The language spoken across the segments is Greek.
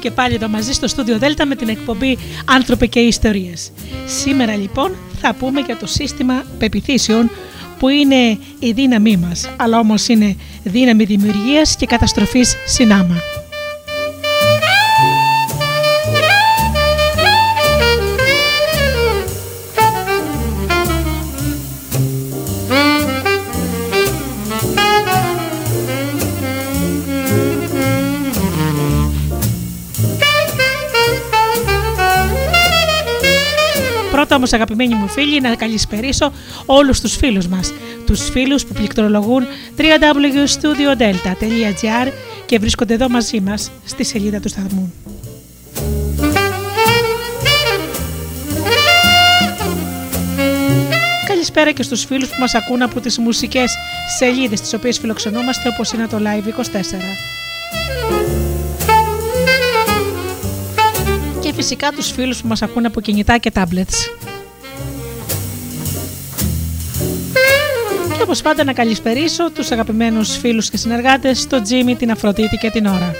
Και πάλι εδώ μαζί στο στούντιο Δέλτα με την εκπομπή Άνθρωποι και Ιστορίες. Σήμερα λοιπόν θα πούμε για το σύστημα πεπιθήσεων που είναι η δύναμή μας, αλλά όμως είναι δύναμη δημιουργίας και καταστροφής συνάμα. Πρώτα όμως, αγαπημένοι μου φίλοι, να καλησπερίσω όλους τους φίλους μας. Τους φίλους που πληκτρολογούν www.studiodelta.gr και βρίσκονται εδώ μαζί μας στη σελίδα του σταθμού. Καλησπέρα και στους φίλους που μας ακούν από τις μουσικές σελίδες τις οποίες φιλοξενούμαστε όπως είναι το Live24. Και φυσικά τους φίλους που μας ακούν από κινητά και tablets. Και όπως πάντα να καλησπερίσω τους αγαπημένους φίλους και συνεργάτες, το Τζίμι, την Αφροδίτη και την Ωρα.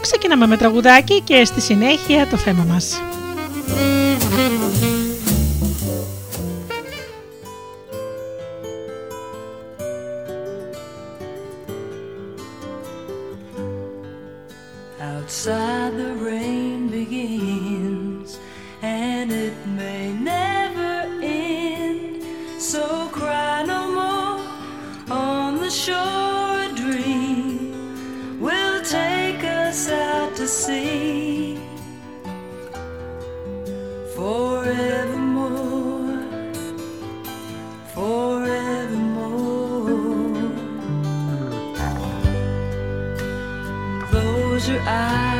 Ξεκινάμε με τραγουδάκι και στη συνέχεια το θέμα μας. forevermore, forevermore. Close your eyes.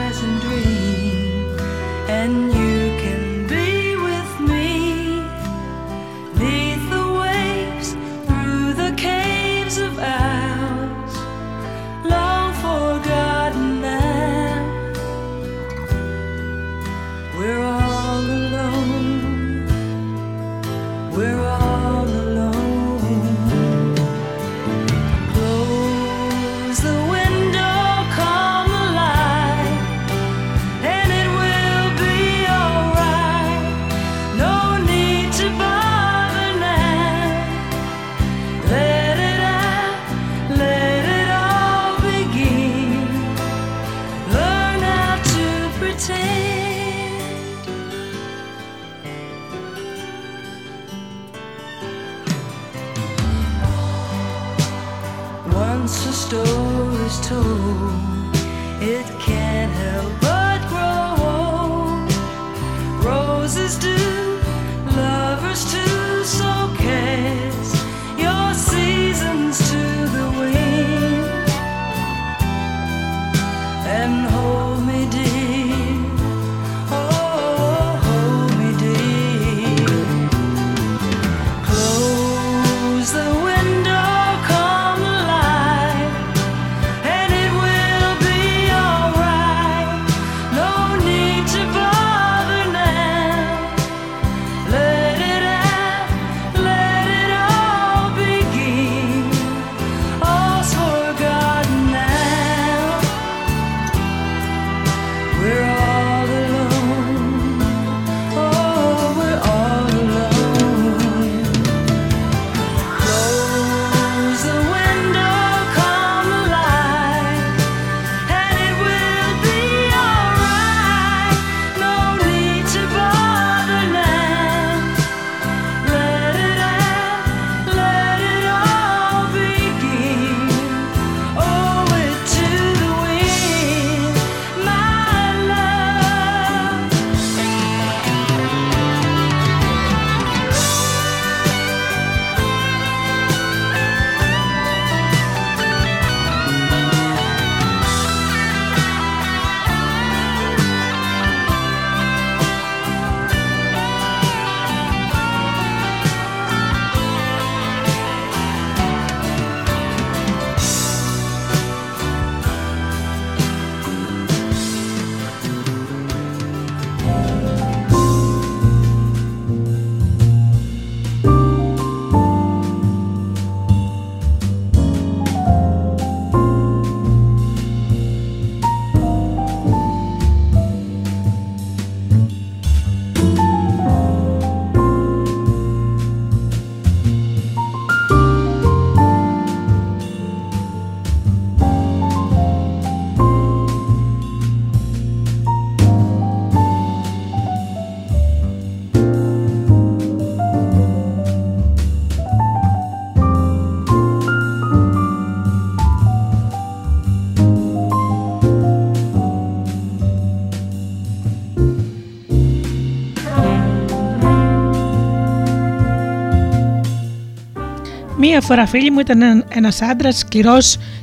Μία φορά φίλη μου ήταν ένας άντρας σκληρό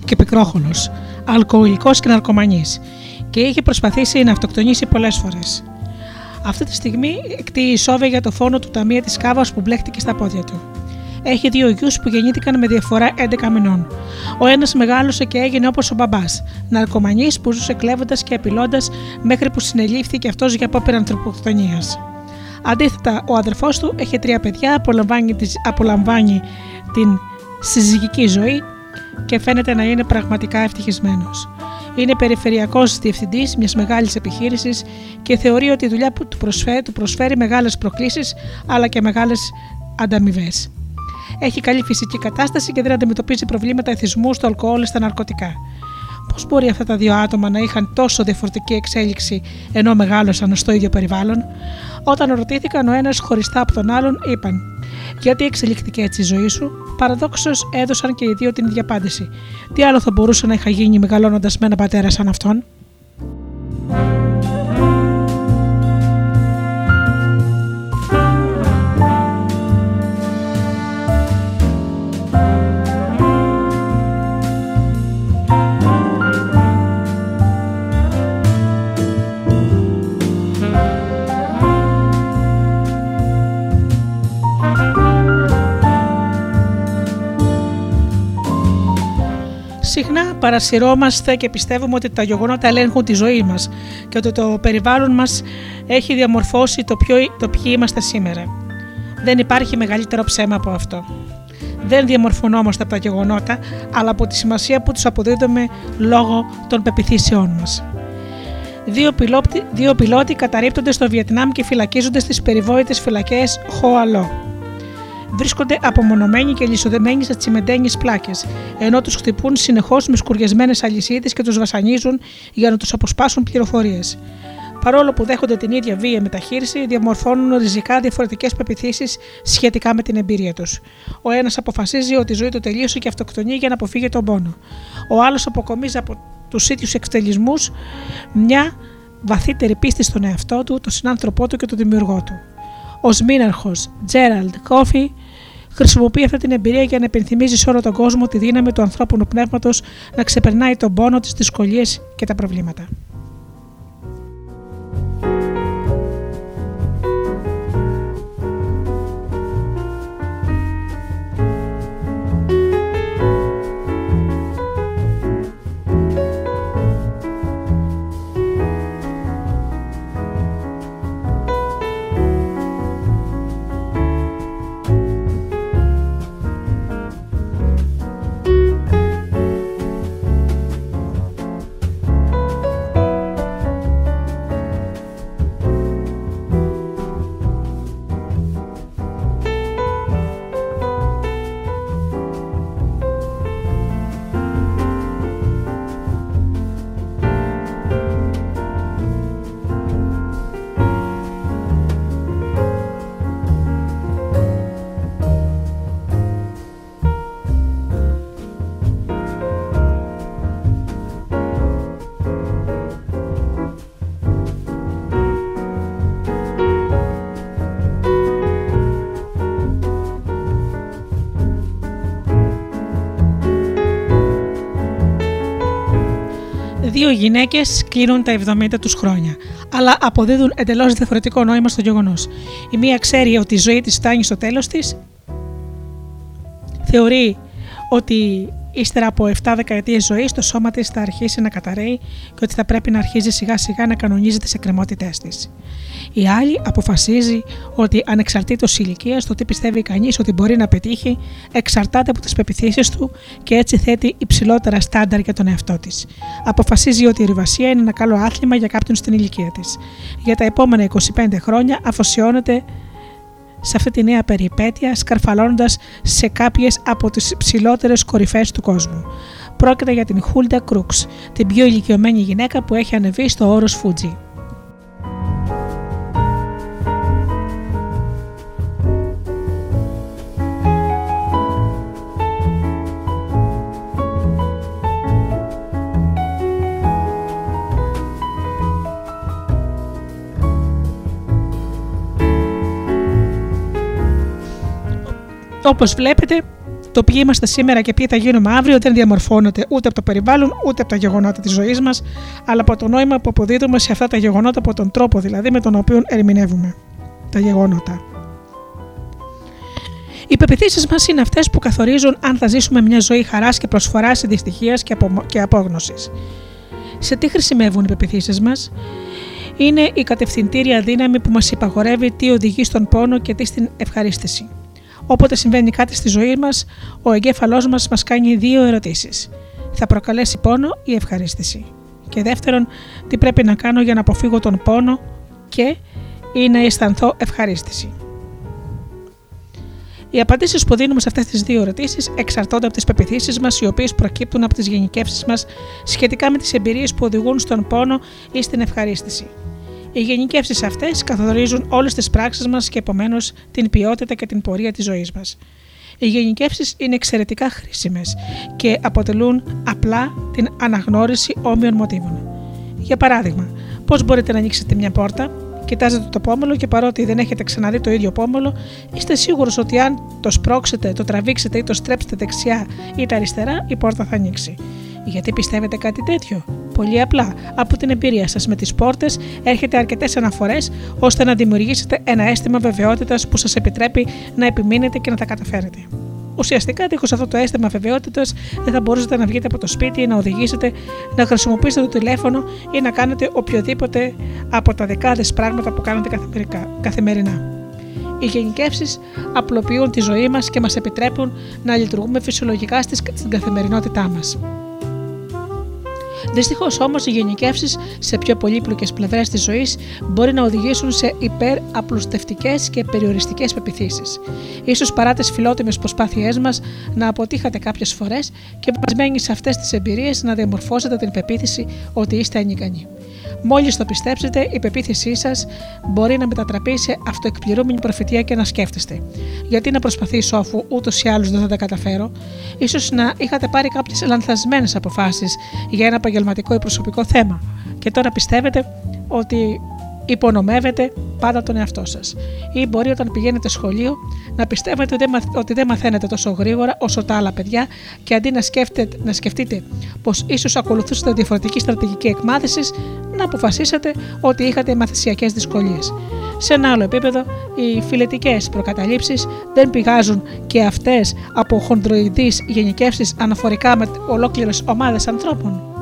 και πικρόχολος, αλκοολικός και ναρκωμανής και είχε προσπαθήσει να αυτοκτονήσει πολλές φορές. Αυτή τη στιγμή εκτείει σόβε για το φόνο του ταμεία της κάβας που μπλέχτηκε στα πόδια του. Έχει δύο γιους που γεννήθηκαν με διαφορά 11 μηνών. Ο ένας μεγάλωσε και έγινε όπως ο μπαμπάς, ναρκωμανής που ζούσε κλέβοντας και απειλώντας μέχρι που συνελήφθηκε αυτός για απόπειρα ανθρωποκτονίας. Αντίθετα, ο αδερφός του έχει τρία παιδιά, απολαμβάνει, απολαμβάνει την συζυγική ζωή και φαίνεται να είναι πραγματικά ευτυχισμένος. Είναι περιφερειακός διευθυντής μιας μεγάλης επιχείρησης και θεωρεί ότι η δουλειά που του προσφέρει, του προσφέρει μεγάλες προκλήσεις αλλά και μεγάλες ανταμοιβές. Έχει καλή φυσική κατάσταση και δεν αντιμετωπίζει προβλήματα εθισμού στο αλκοόλ ή στα ναρκωτικά. Πώς μπορεί αυτά τα δύο άτομα να είχαν τόσο διαφορετική εξέλιξη ενώ μεγάλωσαν στο ίδιο περιβάλλον; Όταν ρωτήθηκαν ο ένας χωριστά από τον άλλον, είπαν: Γιατί εξελίχθηκε έτσι η ζωή σου, παραδόξως έδωσαν και οι δύο την ίδια απάντηση. Τι άλλο θα μπορούσε να είχα γίνει μεγαλώνοντας με ένα πατέρα σαν αυτόν; Συχνά παρασυρώμαστε και πιστεύουμε ότι τα γεγονότα ελέγχουν τη ζωή μας και ότι το περιβάλλον μας έχει διαμορφώσει το, ποιο, το ποιοι είμαστε σήμερα. Δεν υπάρχει μεγαλύτερο ψέμα από αυτό. Δεν διαμορφωνόμαστε από τα γεγονότα, αλλά από τη σημασία που τους αποδίδουμε λόγω των πεπιθήσεών μας. Δύο πιλότοι, δύο πιλότοι καταρρύπτονται στο Βιετνάμ και φυλακίζονται στις περιβόητες φυλακές Χοαλό βρίσκονται απομονωμένοι και λισοδεμένοι σε τσιμεντένιες πλάκες, ενώ τους χτυπούν συνεχώς με σκουριασμένες αλυσίδες και τους βασανίζουν για να τους αποσπάσουν πληροφορίες. Παρόλο που δέχονται την ίδια βία μεταχείριση, διαμορφώνουν ριζικά διαφορετικές πεπιθήσεις σχετικά με την εμπειρία τους. Ο ένας αποφασίζει ότι η ζωή του τελείωσε και αυτοκτονεί για να αποφύγει τον πόνο. Ο άλλος αποκομίζει από τους ίδιους εκτελισμούς μια βαθύτερη πίστη στον εαυτό του, τον συνάνθρωπό του και τον δημιουργό του. Ο Σμίναρχο Τζέραλντ Κόφι χρησιμοποιεί αυτή την εμπειρία για να υπενθυμίζει σε όλο τον κόσμο τη δύναμη του ανθρώπινου πνεύματος να ξεπερνάει τον πόνο, τι δυσκολίες και τα προβλήματα. Δύο γυναίκες κλείνουν τα 70 τους χρόνια, αλλά αποδίδουν εντελώς διαφορετικό νόημα στο γεγονός. Η μία ξέρει ότι η ζωή της φτάνει στο τέλος της, θεωρεί ότι ύστερα από 7 δεκαετίες ζωής το σώμα της θα αρχίσει να καταραίει και ότι θα πρέπει να αρχίζει σιγά σιγά να κανονίζει τις εκκρεμότητές της. Η άλλη αποφασίζει ότι ανεξαρτήτως ηλικίας, το τι πιστεύει κανείς ότι μπορεί να πετύχει, εξαρτάται από τις πεπιθήσεις του και έτσι θέτει υψηλότερα στάνταρ για τον εαυτό της. Αποφασίζει ότι η ρηβασία είναι ένα καλό άθλημα για κάποιον στην ηλικία της. Για τα επόμενα 25 χρόνια αφοσιώνεται σε αυτή τη νέα περιπέτεια, σκαρφαλώνοντας σε κάποιες από τις ψηλότερες κορυφές του κόσμου. Πρόκειται για την Χούλντα Κρούξ, την πιο ηλικιωμένη γυναίκα που έχει ανεβεί στο όρος Φούτζι. Όπως βλέπετε, το ποιοι είμαστε σήμερα και ποιοι θα γίνουμε αύριο δεν διαμορφώνεται ούτε από το περιβάλλον ούτε από τα γεγονότα της ζωής μας, αλλά από το νόημα που αποδίδουμε σε αυτά τα γεγονότα, από τον τρόπο δηλαδή με τον οποίο ερμηνεύουμε τα γεγονότα. Οι πεπιθήσεις μας είναι αυτές που καθορίζουν αν θα ζήσουμε μια ζωή χαράς και προσφοράς, δυστυχίας και, απο... και απόγνωσης. Σε τι χρησιμεύουν οι πεπιθήσεις μας, είναι η κατευθυντήρια δύναμη που μας υπαγορεύει τι οδηγεί στον πόνο και τι στην ευχαρίστηση. Όποτε συμβαίνει κάτι στη ζωή μας, ο εγκέφαλός μας μας κάνει δύο ερωτήσεις. Θα προκαλέσει πόνο ή ευχαρίστηση; Και δεύτερον, τι πρέπει να κάνω για να αποφύγω τον πόνο και ή να αισθανθώ ευχαρίστηση; Οι απαντήσεις που δίνουμε σε αυτές τις δύο ερωτήσεις εξαρτώνται από τις πεπιθήσεις μας, οι οποίες προκύπτουν από τις γενικεύσεις μας σχετικά με τις εμπειρίες που οδηγούν στον πόνο ή στην ευχαρίστηση. Οι γενικεύσεις αυτές καθορίζουν όλες τις πράξεις μας και επομένως την ποιότητα και την πορεία της ζωής μας. Οι γενικεύσεις είναι εξαιρετικά χρήσιμες και αποτελούν απλά την αναγνώριση όμοιων μοτίβων. Για παράδειγμα, πώς μπορείτε να ανοίξετε μια πόρτα, κοιτάζετε το πόμολο και παρότι δεν έχετε ξαναδεί το ίδιο πόμολο, είστε σίγουρος ότι αν το σπρώξετε, το τραβήξετε ή το στρέψετε δεξιά ή τα αριστερά, η πόρτα θα ανοίξει. Γιατί πιστεύετε κάτι τέτοιο; Πολύ απλά. Από την εμπειρία σας με τις πόρτες έρχεται αρκετές αναφορές ώστε να δημιουργήσετε ένα αίσθημα βεβαιότητας που σας επιτρέπει να επιμείνετε και να τα καταφέρετε. Ουσιαστικά, δίχως αυτό το αίσθημα βεβαιότητας, δεν θα μπορούσατε να βγείτε από το σπίτι ή να οδηγήσετε, να χρησιμοποιήσετε το τηλέφωνο ή να κάνετε οποιοδήποτε από τα δεκάδες πράγματα που κάνετε καθημερινά. Οι γενικεύσεις απλοποιούν τη ζωή μας και μας επιτρέπουν να λειτουργούμε φυσιολογικά στην καθημερινότητά μας. Δυστυχώς όμως οι γενικεύσεις σε πιο πολύπλοκες πλευρές της ζωής μπορεί να οδηγήσουν σε υπεραπλουστευτικές και περιοριστικές πεπιθήσεις. σω παρά τις φιλότιμες προσπάθειές μας να αποτύχατε κάποιες φορές και βασμένοι σε αυτές τις εμπειρίες να διαμορφώσετε την πεποίθηση ότι είστε ανίκανοι. Μόλις το πιστέψετε, η πεποίθησή σας μπορεί να μετατραπεί σε αυτοεκπληρούμενη προφητεία και να σκέφτεστε. Γιατί να προσπαθήσω αφού ούτως ή άλλως δεν θα τα καταφέρω, ίσως να είχατε πάρει κάποιες λανθασμένες αποφάσεις για ένα επαγγελματικό ή προσωπικό θέμα και τώρα πιστεύετε ότι υπονομεύετε πάντα τον εαυτό σας. Ή μπορεί όταν πηγαίνετε σχολείο να πιστεύετε ότι δεν μαθαίνετε τόσο γρήγορα όσο τα άλλα παιδιά και αντί να, σκέφτετε, να σκεφτείτε πως ίσως ακολουθούσατε διαφορετική στρατηγική εκμάθησης, να αποφασίσετε ότι είχατε μαθησιακές δυσκολίες. Σε ένα άλλο επίπεδο, οι φιλετικές προκαταλήψεις δεν πηγάζουν και αυτές από χονδροειδείς γενικεύσεις αναφορικά με ολόκληρες ομάδες ανθρώπων.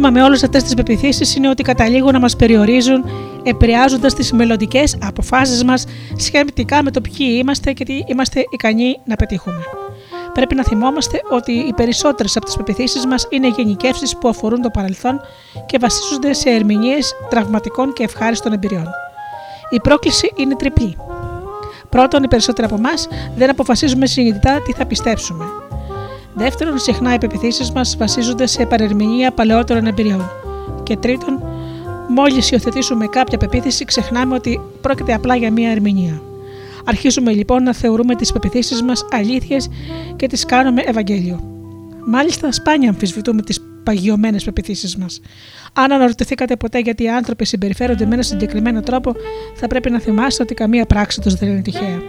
Πρόβλημα με όλες αυτές τις πεπιθήσεις είναι ότι καταλήγουν να μας περιορίζουν, επηρεάζοντας τις μελλοντικές αποφάσεις μας σχετικά με το ποιοι είμαστε και τι είμαστε ικανοί να πετύχουμε. Πρέπει να θυμόμαστε ότι οι περισσότερες από τις πεπιθήσεις μας είναι γενικεύσεις που αφορούν το παρελθόν και βασίζονται σε ερμηνείες τραυματικών και ευχάριστων εμπειριών. Η πρόκληση είναι τριπλή. Πρώτον, οι περισσότεροι από εμάς δεν αποφασίζουμε συνειδητά τι θα πιστέψουμε. Δεύτερον, συχνά οι πεπιθήσεις μας βασίζονται σε παρερμηνία παλαιότερων εμπειριών. Και τρίτον, μόλις υιοθετήσουμε κάποια πεποίθηση, ξεχνάμε ότι πρόκειται απλά για μία ερμηνεία. Αρχίζουμε λοιπόν να θεωρούμε τις πεπιθήσεις μας αλήθειες και τις κάνουμε Ευαγγέλιο. Μάλιστα, σπάνια αμφισβητούμε τις παγιωμένες πεπιθήσεις μας. Αν αναρωτηθήκατε ποτέ γιατί οι άνθρωποι συμπεριφέρονται με ένα συγκεκριμένο τρόπο, θα πρέπει να θυμάστε ότι καμία πράξη τους δεν είναι τυχαία.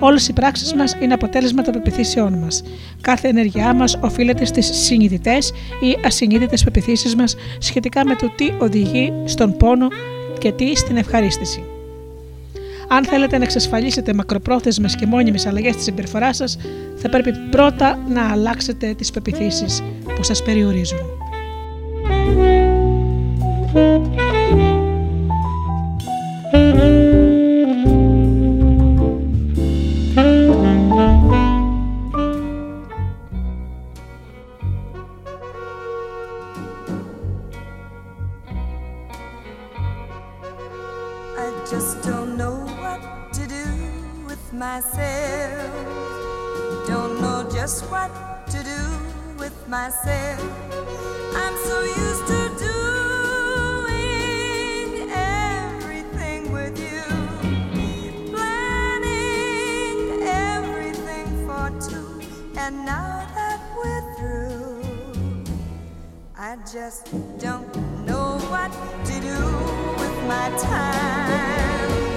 Όλες οι πράξεις μας είναι αποτέλεσμα των πεπιθήσεών μας. Κάθε ενέργειά μας οφείλεται στις συνειδητές ή ασυνείδητες πεπιθήσεις μας σχετικά με το τι οδηγεί στον πόνο και τι στην ευχαρίστηση. Αν θέλετε να εξασφαλίσετε μακροπρόθεσμες και μόνιμες αλλαγές στη συμπεριφορά σας, θα πρέπει πρώτα να αλλάξετε τις πεπιθήσεις που σας περιορίζουν. Myself. Don't know just what to do with myself. I'm so used to doing everything with you, planning everything for two, and now that we're through, I just don't know what to do with my time.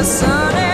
the sun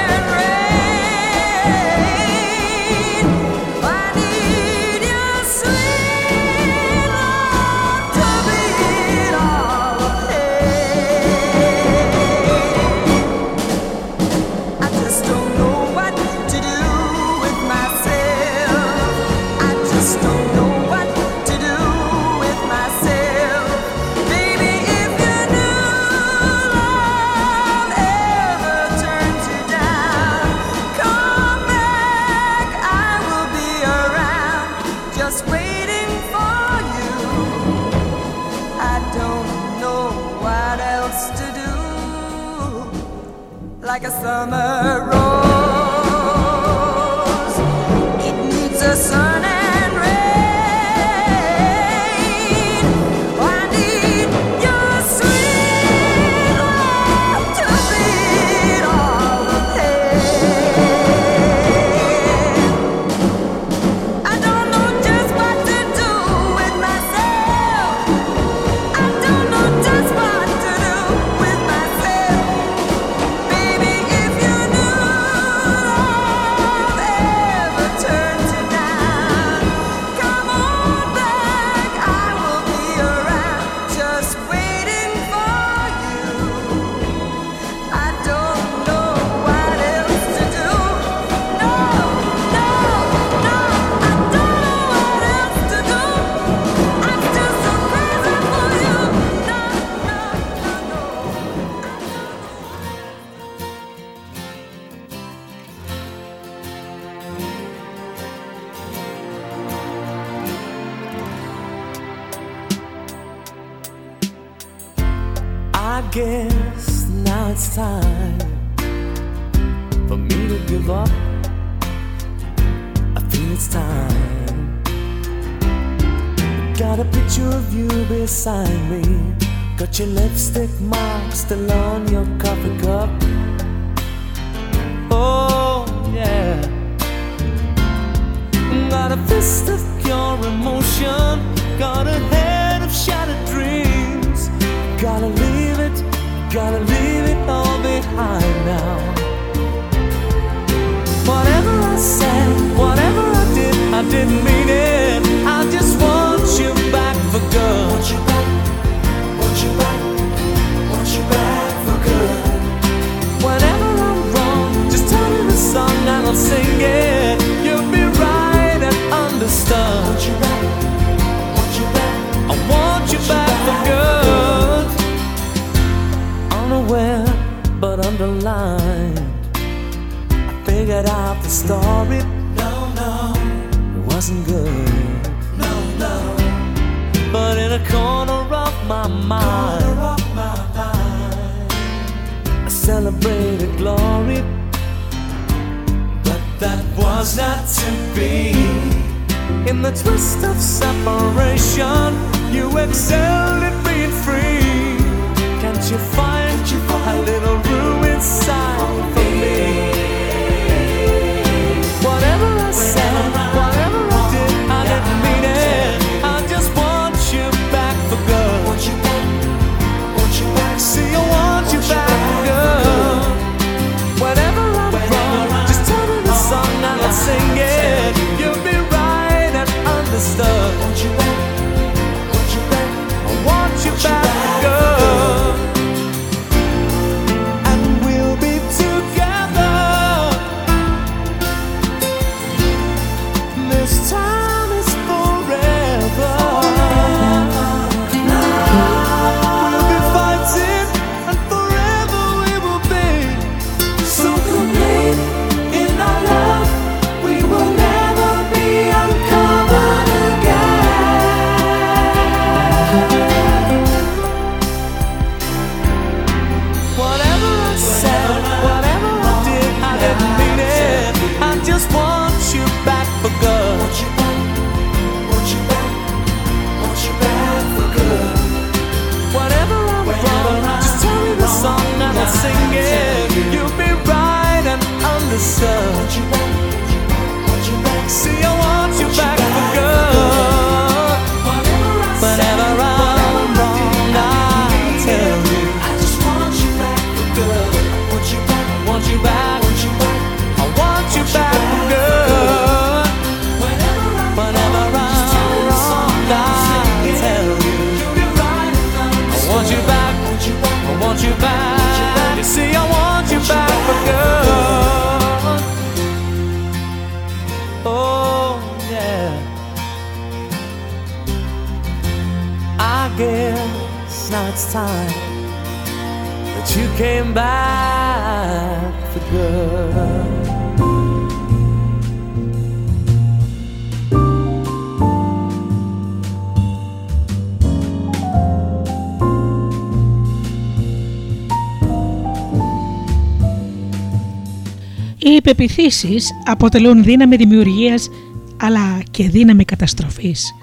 πεπιθήσεις αποτελούν δύναμη δημιουργίας αλλά και δύναμη καταστροφής.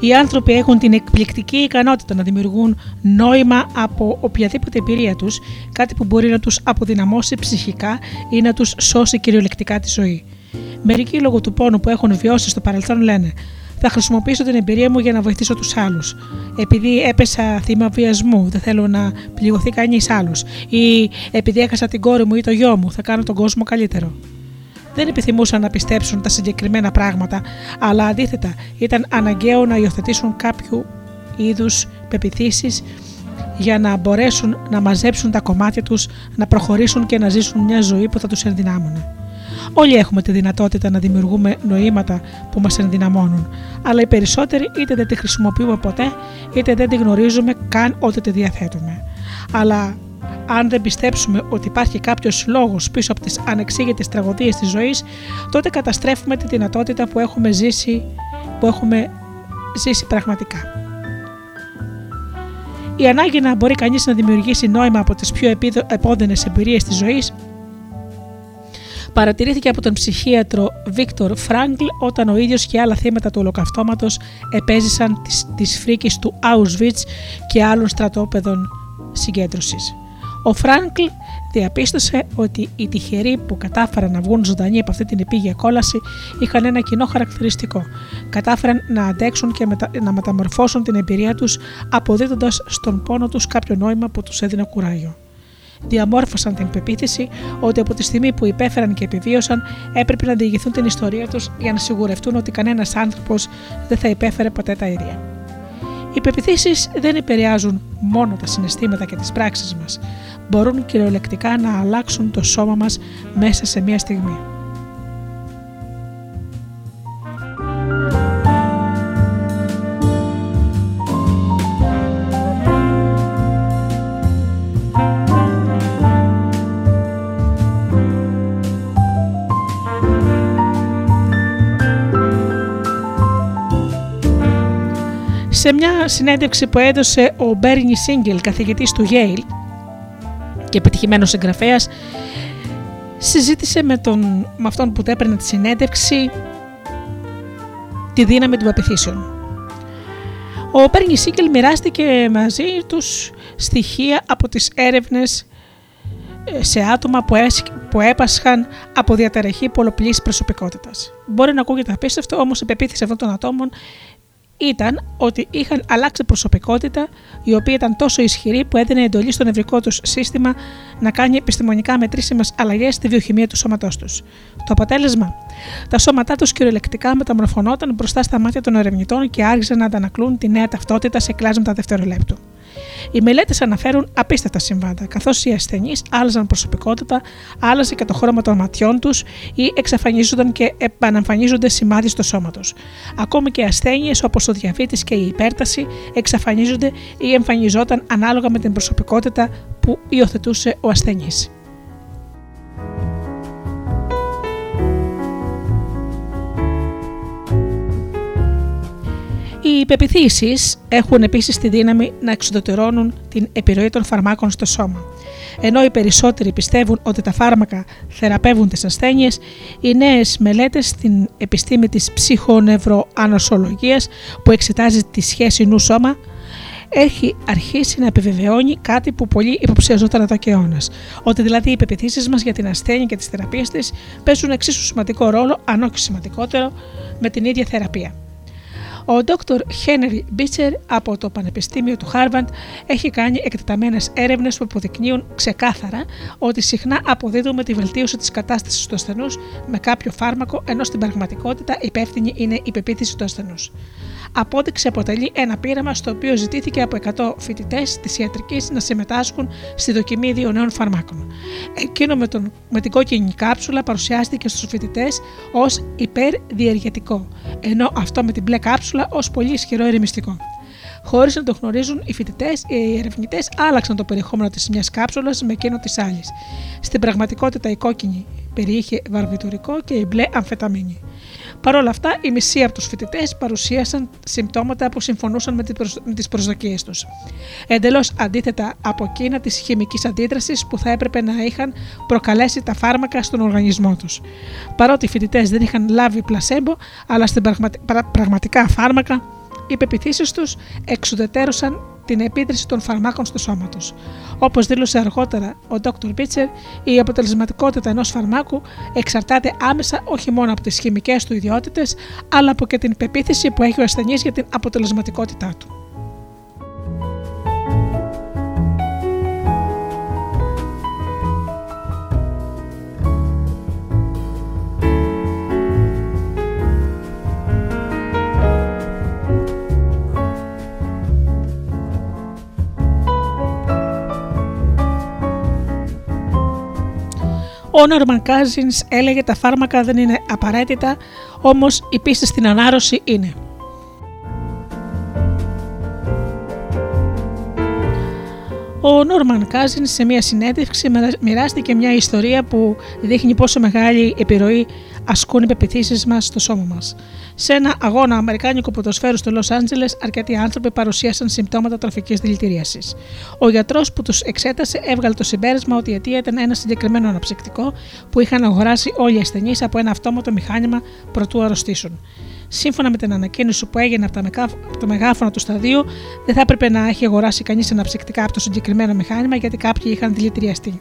Οι άνθρωποι έχουν την εκπληκτική ικανότητα να δημιουργούν νόημα από οποιαδήποτε εμπειρία τους, κάτι που μπορεί να τους αποδυναμώσει ψυχικά ή να τους σώσει κυριολεκτικά τη ζωή. Μερικοί λόγω του πόνου που έχουν βιώσει στο παρελθόν λένε θα χρησιμοποιήσω την εμπειρία μου για να βοηθήσω τους άλλους. Επειδή έπεσα θύμα βιασμού, δεν θέλω να πληγωθεί κανείς άλλος. Ή επειδή έχασα την κόρη μου ή το γιο μου, θα κάνω τον κόσμο καλύτερο. Δεν επιθυμούσαν να πιστέψουν τα συγκεκριμένα πράγματα, αλλά αντίθετα ήταν αναγκαίο να υιοθετήσουν κάποιου είδους πεπιθήσεις για να μπορέσουν να μαζέψουν τα κομμάτια τους, να προχωρήσουν και να ζήσουν μια ζωή που θα τους ενδυνάμωνε. Όλοι έχουμε τη δυνατότητα να δημιουργούμε νοήματα που μας ενδυναμώνουν, αλλά οι περισσότεροι είτε δεν τη χρησιμοποιούμε ποτέ, είτε δεν τη γνωρίζουμε καν ότι τη διαθέτουμε. Αλλά αν δεν πιστέψουμε ότι υπάρχει κάποιος λόγος πίσω από τις ανεξήγητες τραγωδίες της ζωής, τότε καταστρέφουμε τη δυνατότητα που έχουμε ζήσει, που έχουμε ζήσει πραγματικά. Η ανάγκη να μπορεί κανείς να δημιουργήσει νόημα από τις πιο επώδυνες εμπειρίες της ζωής παρατηρήθηκε από τον ψυχίατρο Βίκτορ Φράγκλ όταν ο ίδιος και άλλα θύματα του ολοκαυτώματος επέζησαν τις, τις φρίκες του Auschwitz και άλλων στρατόπεδων συγκέντρωσης. Ο Φράγκλ διαπίστωσε ότι οι τυχεροί που κατάφεραν να βγουν ζωντανοί από αυτή την επίγεια κόλαση είχαν ένα κοινό χαρακτηριστικό. Κατάφεραν να αντέξουν και να μεταμορφώσουν την εμπειρία τους αποδίδοντας στον πόνο τους κάποιο νόημα που τους έδινε κουράγιο διαμόρφωσαν την πεποίθηση ότι από τη στιγμή που υπέφεραν και επιβίωσαν έπρεπε να διηγηθούν την ιστορία τους για να σιγουρευτούν ότι κανένας άνθρωπος δεν θα υπέφερε ποτέ τα ίδια. Οι πεπιθήσεις δεν επηρεάζουν μόνο τα συναισθήματα και τις πράξεις μας, μπορούν κυριολεκτικά να αλλάξουν το σώμα μας μέσα σε μία στιγμή. Μια συνέντευξη που έδωσε ο Μπέρνι Σίγκελ, καθηγητής του Yale και επιτυχημένος συγγραφέας, συζήτησε με, τον, με αυτόν που έπαιρνε τη συνέντευξη τη δύναμη των πεπιθήσεων. Ο Μπέρνι Σίγκελ μοιράστηκε μαζί τους στοιχεία από τις έρευνες ε, σε άτομα που, που έπασχαν από διαταραχή πολλοπλής προσωπικότητας. Μπορεί να ακούγεται απίστευτο, όμως η πεποίθηση αυτών των ατόμων ήταν ότι είχαν αλλάξει προσωπικότητα η οποία ήταν τόσο ισχυρή που έδινε εντολή στο νευρικό τους σύστημα να κάνει επιστημονικά μετρήσιμες αλλαγές στη βιοχημία του σώματός τους. Το αποτέλεσμα, τα σώματά τους κυριολεκτικά μεταμορφωνόταν μπροστά στα μάτια των ερευνητών και άρχισαν να αντανακλούν τη νέα ταυτότητα σε κλάσματα δευτερολέπτου. Οι μελέτες αναφέρουν απίστευτα συμβάντα, καθώς οι ασθενείς άλλαζαν προσωπικότητα, άλλαζε και το χρώμα των ματιών τους ή εξαφανίζονταν και επαναμφανίζονται σημάδι στο σώμα τους. Ακόμη και ασθένειες όπως ο διαβήτης και η υπέρταση εξαφανίζονται ή εμφανιζόταν ανάλογα με την προσωπικότητα που υιοθετούσε ο ασθενής. Οι πεπιθήσεις έχουν επίσης τη δύναμη να εξοδοτερώνουν την επιρροή των φαρμάκων στο σώμα. Ενώ οι περισσότεροι πιστεύουν ότι τα φάρμακα θεραπεύουν τις ασθένειες, οι νέες μελέτες στην επιστήμη της ψυχονευροανοσολογίας που εξετάζει τη σχέση νου-σώμα έχει αρχίσει να επιβεβαιώνει κάτι που πολλοί υποψιαζόταν εδώ και αιώνε. Ότι δηλαδή οι πεπιθήσεις μας για την ασθένεια και τις θεραπείες της παίζουν εξίσου σημαντικό ρόλο, αν όχι σημαντικότερο, με την ίδια θεραπεία. Ο Dr. Henry Μπίτσερ από το Πανεπιστήμιο του Χάρβαντ έχει κάνει εκτεταμένες έρευνες που αποδεικνύουν ξεκάθαρα ότι συχνά αποδίδουμε τη βελτίωση της κατάστασης του ασθενούς με κάποιο φάρμακο, ενώ στην πραγματικότητα υπεύθυνη είναι η πεποίθηση του ασθενούς απόδειξη αποτελεί ένα πείραμα στο οποίο ζητήθηκε από 100 φοιτητές της ιατρικής να συμμετάσχουν στη δοκιμή δύο νέων φαρμάκων. Εκείνο με, τον, με την κόκκινη κάψουλα παρουσιάστηκε στους φοιτητές ως υπερδιεργετικό, ενώ αυτό με την μπλε κάψουλα ως πολύ ισχυρό ερεμιστικό. Χωρίς να το γνωρίζουν, οι φοιτητές, οι ερευνητές άλλαξαν το περιεχόμενο της μιας κάψουλας με εκείνο της άλλης. Στην πραγματικότητα, η κόκκινη περιείχε βαρβιτουρικό και η μπλε αμφεταμίνη. Παρ' όλα αυτά, οι μισοί από τους φοιτητές παρουσίασαν συμπτώματα που συμφωνούσαν με τις προσδοκίες τους. Εντελώς αντίθετα από εκείνα της χημικής αντίδρασης που θα έπρεπε να είχαν προκαλέσει τα φάρμακα στον οργανισμό τους. Παρότι οι φοιτητές δεν είχαν λάβει πλασέμπο, αλλά στην πραγματικά φάρμακα, οι πεπιθήσεις τους εξουδετέρωσαν την επίδραση των φαρμάκων στο σώμα τους. Όπως δήλωσε αργότερα ο Dr. Πίτσερ, η αποτελεσματικότητα ενός φαρμάκου εξαρτάται άμεσα όχι μόνο από τις χημικές του ιδιότητες, αλλά από και την πεποίθηση που έχει ο ασθενής για την αποτελεσματικότητά του. Ο Νόρμαν Κάζινς έλεγε τα φάρμακα δεν είναι απαραίτητα, όμως η πίστη στην ανάρρωση είναι. Ο Νόρμαν Κάζιν σε μια συνέντευξη μοιράστηκε μια ιστορία που δείχνει πόσο μεγάλη επιρροή ασκούν οι πεπιθήσεις μας στο σώμα μας. Σε ένα αγώνα Αμερικάνικου ποδοσφαίρου στο Λος Άντζελες, αρκετοί άνθρωποι παρουσίασαν συμπτώματα τροφικής δηλητηρίασης. Ο γιατρός που τους εξέτασε έβγαλε το συμπέρασμα ότι η αιτία ήταν ένα συγκεκριμένο αναψυκτικό που είχαν αγοράσει όλοι οι ασθενείς από ένα αυτόματο μηχάνημα προτού αρρωστήσουν. Σύμφωνα με την ανακοίνωση που έγινε από, το μεγάφωνο του σταδίου, δεν θα έπρεπε να έχει αγοράσει κανείς αναψυκτικά από το συγκεκριμένο μηχάνημα γιατί κάποιοι είχαν δηλητηριαστεί.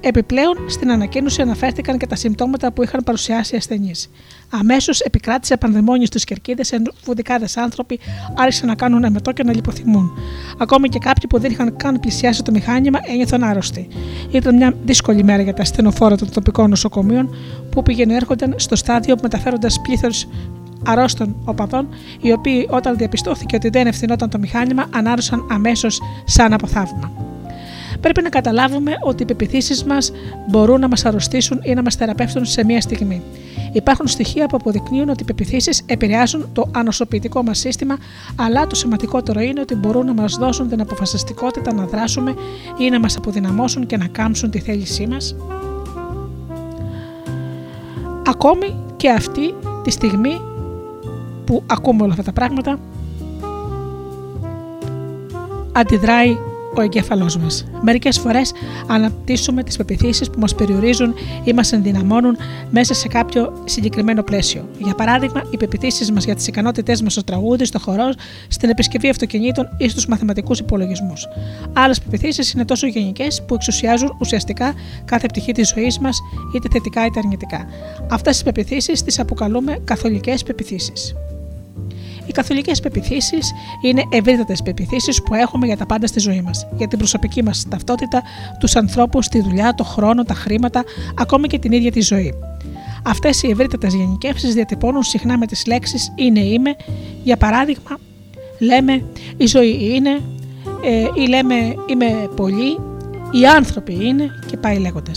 Επιπλέον, στην ανακοίνωση αναφέρθηκαν και τα συμπτώματα που είχαν παρουσιάσει οι ασθενείς. Αμέσως επικράτησε πανδαιμόνιο στις κερκίδες, ενώ δεκάδε άνθρωποι άρχισαν να κάνουν εμετό και να λιποθυμούν. Ακόμη και κάποιοι που δεν είχαν καν πλησιάσει το μηχάνημα ένιωθαν άρρωστοι. Ήταν μια δύσκολη μέρα για τα ασθενοφόρα των τοπικών νοσοκομείων που πήγαινε έρχονταν στο στάδιο μεταφέροντας πλήθος αρρώστων οπαδών, οι οποίοι όταν διαπιστώθηκε ότι δεν ευθυνόταν το μηχάνημα, ανάρρωσαν αμέσως σαν από θαύμα πρέπει να καταλάβουμε ότι οι πεπιθήσεις μας μπορούν να μας αρρωστήσουν ή να μας θεραπεύσουν σε μία στιγμή. Υπάρχουν στοιχεία που αποδεικνύουν ότι οι πεπιθήσεις επηρεάζουν το ανοσοποιητικό μας σύστημα, αλλά το σημαντικότερο είναι ότι μπορούν να μας δώσουν την αποφασιστικότητα να δράσουμε ή να μας αποδυναμώσουν και να κάμψουν τη θέλησή μας. Ακόμη και αυτή τη στιγμή που ακούμε όλα αυτά τα πράγματα, αντιδράει ο εγκέφαλός μας. Μερικές φορές αναπτύσσουμε τις πεπιθήσεις που μας περιορίζουν ή μας ενδυναμώνουν μέσα σε κάποιο συγκεκριμένο πλαίσιο. Για παράδειγμα, οι πεπιθήσεις μας για τις ικανότητές μας στο τραγούδι, στο χορό, στην επισκευή αυτοκινήτων ή στους μαθηματικούς υπολογισμούς. Άλλες πεπιθήσεις είναι τόσο γενικές που εξουσιάζουν ουσιαστικά κάθε πτυχή της ζωής μας, είτε θετικά είτε αρνητικά. Αυτές τις πεπιθήσεις τις αποκαλούμε καθολικές πεπιθήσεις. Οι καθολικές πεπιθήσεις είναι ευρύτατες πεπιθήσεις που έχουμε για τα πάντα στη ζωή μας, για την προσωπική μας ταυτότητα, τους ανθρώπους, τη δουλειά, το χρόνο, τα χρήματα, ακόμη και την ίδια τη ζωή. Αυτές οι ευρύτατες γενικεύσεις διατυπώνουν συχνά με τις λέξεις είναι, είμαι. Για παράδειγμα, λέμε η ζωή είναι, ε, ή λέμε είμαι πολύ, οι άνθρωποι είναι και πάει λέγοντα.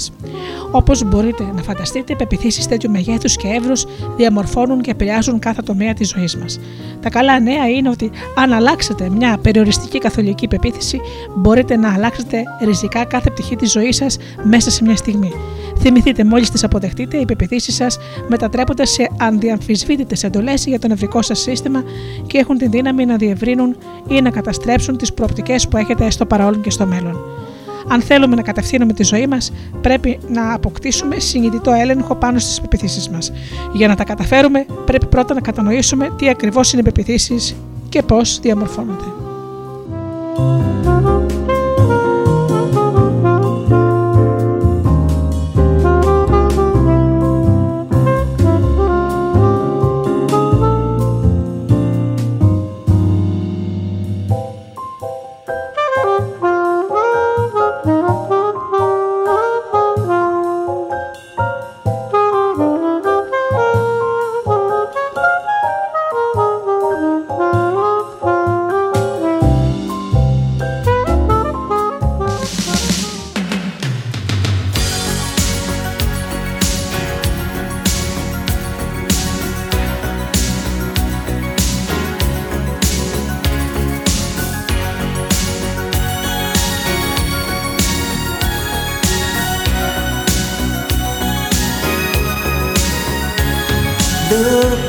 Όπως μπορείτε να φανταστείτε, πεπιθήσεις τέτοιου μεγέθους και εύρους διαμορφώνουν και επηρεάζουν κάθε τομέα της ζωής μας. Τα καλά νέα είναι ότι αν αλλάξετε μια περιοριστική καθολική πεποίθηση, μπορείτε να αλλάξετε ριζικά κάθε πτυχή της ζωής σας μέσα σε μια στιγμή. Θυμηθείτε, μόλις τις αποδεχτείτε, οι πεπιθήσει σας μετατρέπονται σε ανδιαμφισβήτητε εντολές για το νευρικό σας σύστημα και έχουν την δύναμη να διευρύνουν ή να καταστρέψουν τις προοπτικές που έχετε στο παρόν και στο μέλλον. Αν θέλουμε να κατευθύνουμε τη ζωή μας, πρέπει να αποκτήσουμε συνειδητό έλεγχο πάνω στις πεπιθήσεις μας. Για να τα καταφέρουμε, πρέπει πρώτα να κατανοήσουμε τι ακριβώς είναι πεπιθήσεις και πώς διαμορφώνονται.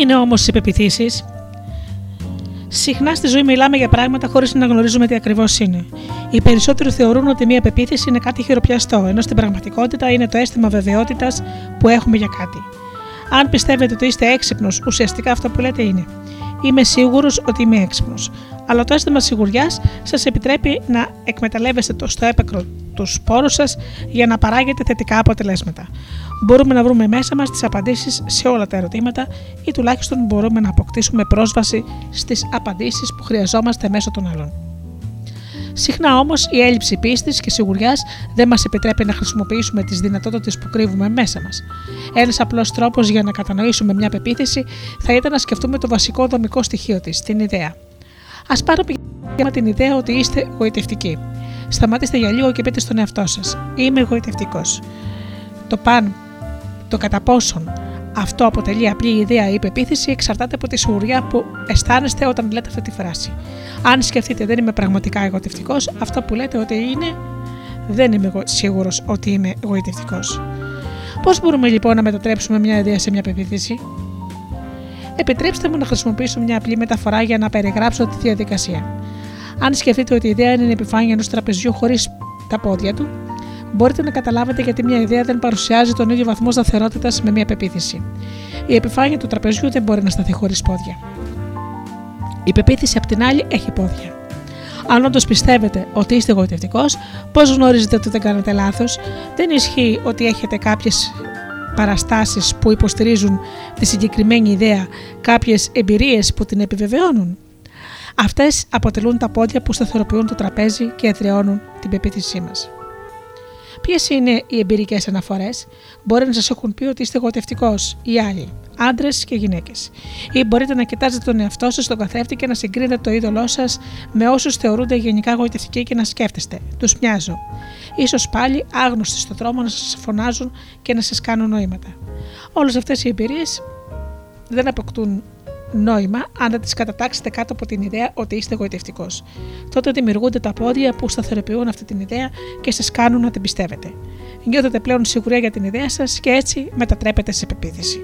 είναι όμως οι πεπιθήσεις. Συχνά στη ζωή μιλάμε για πράγματα χωρίς να γνωρίζουμε τι ακριβώς είναι. Οι περισσότεροι θεωρούν ότι μια πεποίθηση είναι κάτι χειροπιαστό, ενώ στην πραγματικότητα είναι το αίσθημα βεβαιότητας που έχουμε για κάτι. Αν πιστεύετε ότι είστε έξυπνος, ουσιαστικά αυτό που λέτε είναι Είμαι σίγουρος ότι είμαι έξυπνος. Αλλά το αίσθημα σιγουριάς σας επιτρέπει να εκμεταλλεύεστε το στο έπακρο τους σπόρους σας για να παράγετε θετικά αποτελέσματα. Μπορούμε να βρούμε μέσα μας τις απαντήσεις σε όλα τα ερωτήματα ή τουλάχιστον μπορούμε να αποκτήσουμε πρόσβαση στις απαντήσεις που χρειαζόμαστε μέσω των άλλων. Συχνά όμως η έλλειψη πίστης και σιγουριάς δεν μας επιτρέπει να χρησιμοποιήσουμε τις δυνατότητες που κρύβουμε μέσα μας. Ένας απλός τρόπος για να κατανοήσουμε μια πεποίθηση θα ήταν να σκεφτούμε το βασικό δομικό στοιχείο της, την ιδέα. Α πάρουμε για την ιδέα ότι είστε γοητευτικοί. Σταματήστε για λίγο και πείτε στον εαυτό σας: Είμαι εγωιτευτικό. Το παν, το κατά πόσον αυτό αποτελεί απλή ιδέα ή πεποίθηση εξαρτάται από τη σιγουριά που αισθάνεστε όταν λέτε αυτή τη φράση. Αν σκεφτείτε δεν είμαι πραγματικά εγωιτευτικός, αυτό που λέτε ότι είναι, δεν είμαι σίγουρος ότι είμαι εγωιτευτικός. Πώς μπορούμε λοιπόν να μετατρέψουμε μια ιδέα σε μια πεποίθηση, Επιτρέψτε μου να χρησιμοποιήσω μια απλή μεταφορά για να περιγράψω τη διαδικασία. Αν σκεφτείτε ότι η ιδέα είναι η επιφάνεια ενός τραπεζιού χωρίς τα πόδια του, μπορείτε να καταλάβετε γιατί μια ιδέα δεν παρουσιάζει τον ίδιο βαθμό σταθερότητας με μια πεποίθηση. Η επιφάνεια του τραπεζιού δεν μπορεί να σταθεί χωρίς πόδια. Η πεποίθηση, απ' την άλλη, έχει πόδια. Αν όντως πιστεύετε ότι είστε εγωιτευτικός, πώς γνωρίζετε ότι δεν κάνετε λάθος, δεν ισχύει ότι έχετε κάποιες παραστάσεις που υποστηρίζουν τη συγκεκριμένη ιδέα, κάποιες εμπειρίες που την επιβεβαιώνουν; Αυτές αποτελούν τα πόδια που σταθεροποιούν το τραπέζι και εδραιώνουν την πεποίθησή μας. Ποιες είναι οι εμπειρικές αναφορές, μπορεί να σας έχουν πει ότι είστε εγωτευτικό ή άλλοι, άντρες και γυναίκες. Ή μπορείτε να κοιτάζετε τον εαυτό σας στον καθρέφτη και να συγκρίνετε το είδωλό σας με όσους θεωρούνται γενικά γοητευτικοί και να σκέφτεστε. Τους μοιάζω. σω πάλι άγνωστοι στον δρόμο να σας φωνάζουν και να σας κάνουν νοήματα. Όλες αυτές οι εμπειρίες δεν αποκτούν νόημα αν δεν τις κατατάξετε κάτω από την ιδέα ότι είστε εγωιτευτικός. Τότε δημιουργούνται τα πόδια που σταθεροποιούν αυτή την ιδέα και σας κάνουν να την πιστεύετε. Νιώθετε πλέον σιγουριά για την ιδέα σας και έτσι μετατρέπετε σε πεποίθηση.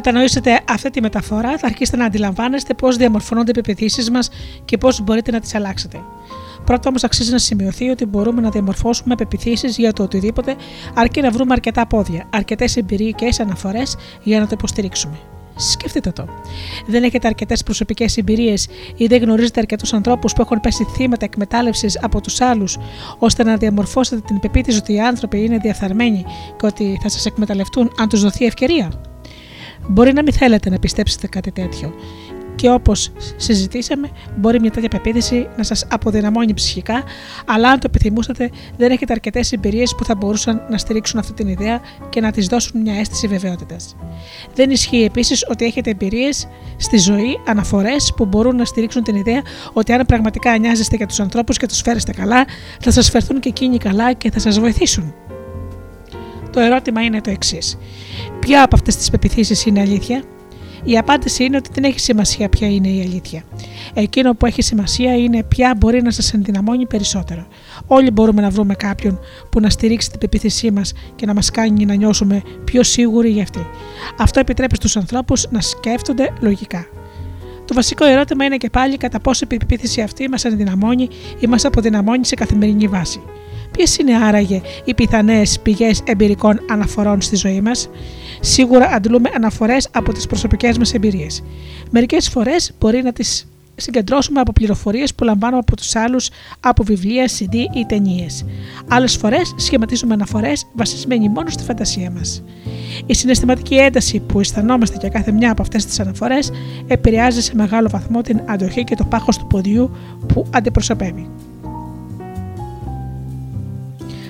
Κατανοήσετε αυτή τη μεταφορά, θα αρχίσετε να αντιλαμβάνεστε πώς διαμορφώνονται οι πεπιθήσεις μας και πώς μπορείτε να τις αλλάξετε. Πρώτα όμως αξίζει να σημειωθεί ότι μπορούμε να διαμορφώσουμε πεπιθήσεις για το οτιδήποτε, αρκεί να βρούμε αρκετά πόδια, αρκετές εμπειρικέ αναφορές για να το υποστηρίξουμε. Σκεφτείτε το. Δεν έχετε αρκετές προσωπικές εμπειρίες ή δεν γνωρίζετε αρκετούς ανθρώπους που έχουν πέσει θύματα εκμετάλλευσης από τους άλλους, ώστε να διαμορφώσετε την πεποίθηση ότι οι άνθρωποι είναι διαφθαρμένοι και ότι θα σας εκμεταλλευτούν αν τους δοθεί ευκαιρία; Μπορεί να μην θέλετε να πιστέψετε κάτι τέτοιο. Και όπως συζητήσαμε, μπορεί μια τέτοια πεποίθηση να σας αποδυναμώνει ψυχικά, αλλά αν το επιθυμούσατε, δεν έχετε αρκετές εμπειρίες που θα μπορούσαν να στηρίξουν αυτή την ιδέα και να της δώσουν μια αίσθηση βεβαιότητας. Δεν ισχύει επίσης ότι έχετε εμπειρίες στη ζωή, αναφορές που μπορούν να στηρίξουν την ιδέα ότι αν πραγματικά νοιάζεστε για τους ανθρώπους και τους φέρεστε καλά, θα σας φερθούν και εκείνοι καλά και θα σας βοηθήσουν. Το ερώτημα είναι το εξής. Ποια από αυτές τις πεπιθήσεις είναι αλήθεια, η απάντηση είναι ότι δεν έχει σημασία ποια είναι η αλήθεια. Εκείνο που έχει σημασία είναι ποια μπορεί να σας ενδυναμώνει περισσότερο. Όλοι μπορούμε να βρούμε κάποιον που να στηρίξει την πεποίθησή μας και να μας κάνει να νιώσουμε πιο σίγουροι για αυτή. Αυτό επιτρέπει στους ανθρώπους να σκέφτονται λογικά. Το βασικό ερώτημα είναι και πάλι κατά πόσο η πεποίθηση αυτή μας ενδυναμώνει ή μας αποδυναμώνει σε καθημερινή βάση. Ποιες είναι άραγε οι πιθανές πηγές εμπειρικών αναφορών στη ζωή μας, Σίγουρα αντλούμε αναφορές από τις προσωπικές μας εμπειρίες. Μερικές φορές μπορεί να τις συγκεντρώσουμε από πληροφορίες που λαμβάνουμε από τους άλλους από βιβλία, CD ή ταινίες. Άλλες φορές σχηματίζουμε αναφορές βασισμένοι μόνο στη φαντασία μας. Η συναισθηματική ένταση που αισθανόμαστε για κάθε μια από αυτές τις αναφορές επηρεάζει σε μεγάλο βαθμό την αντοχή και το πάχος του ποδιού που αντιπροσωπεύει.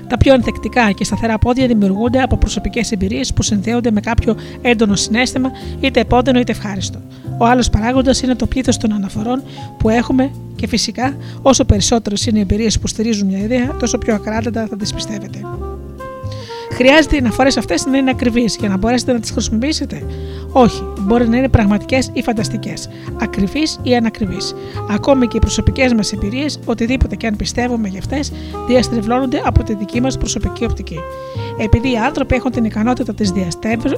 Τα πιο ανθεκτικά και σταθερά πόδια δημιουργούνται από προσωπικές εμπειρίες που συνδέονται με κάποιο έντονο συνέστημα, είτε επώδυνο είτε ευχάριστο. Ο άλλος παράγοντας είναι το πλήθος των αναφορών που έχουμε και φυσικά όσο περισσότερες είναι οι εμπειρίες που στηρίζουν μια ιδέα, τόσο πιο ακράδαντα θα τις πιστεύετε. Χρειάζεται οι αναφορές αυτές να είναι ακριβείς για να μπορέσετε να τις χρησιμοποιήσετε; Όχι, μπορεί να είναι πραγματικές ή φανταστικές, ακριβείς ή ανακριβείς. Ακόμη και οι προσωπικές μας εμπειρίες, οτιδήποτε και αν πιστεύουμε για αυτές, διαστρεβλώνονται από τη δική μας προσωπική οπτική. Επειδή οι άνθρωποι έχουν την ικανότητα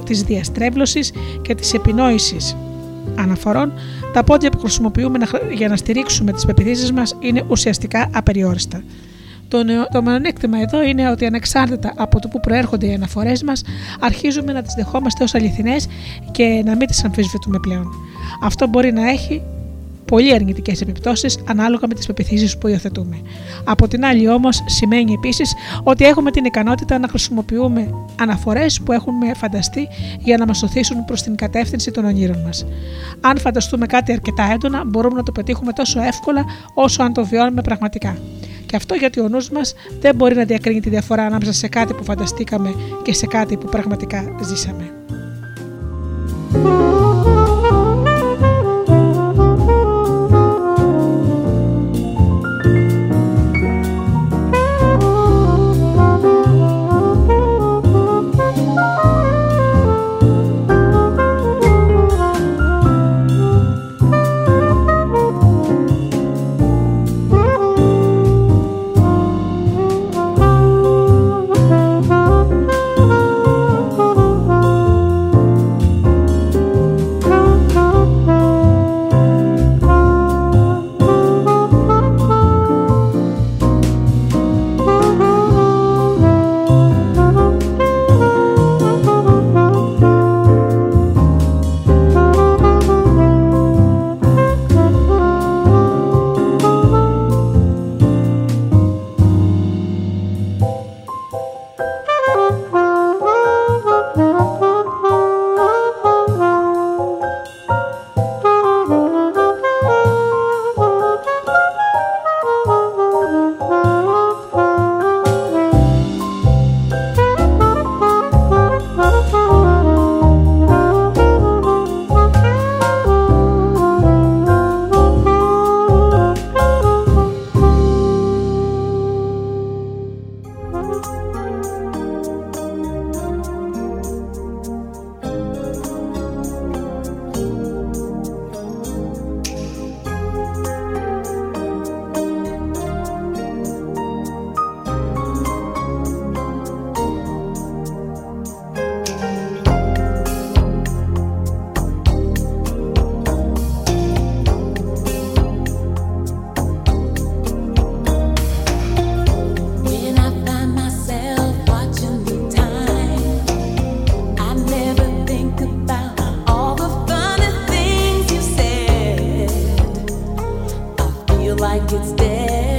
της διαστρέβλωσης και της επινόησης αναφορών, τα πόδια που χρησιμοποιούμε για να στηρίξουμε τις πεπιθήσει μας είναι ουσιαστικά απεριόριστα. Το, νεο, το μειονέκτημα εδώ είναι ότι ανεξάρτητα από το που προέρχονται οι αναφορές μας, αρχίζουμε να τις δεχόμαστε ως αληθινές και να μην τις αμφισβητούμε πλέον. Αυτό μπορεί να έχει πολύ αρνητικές επιπτώσεις ανάλογα με τις πεπιθήσεις που υιοθετούμε. Από την άλλη, όμως, σημαίνει επίσης ότι έχουμε την ικανότητα να χρησιμοποιούμε αναφορές που έχουμε φανταστεί για να μας οθήσουν προς την κατεύθυνση των ονείρων μας. Αν φανταστούμε κάτι αρκετά έντονα, μπορούμε να το πετύχουμε τόσο εύκολα όσο αν το βιώνουμε πραγματικά. Και αυτό γιατί ο νους μας δεν μπορεί να διακρίνει τη διαφορά ανάμεσα σε κάτι που φανταστήκαμε και σε κάτι που πραγματικά ζήσαμε. feel like it's dead.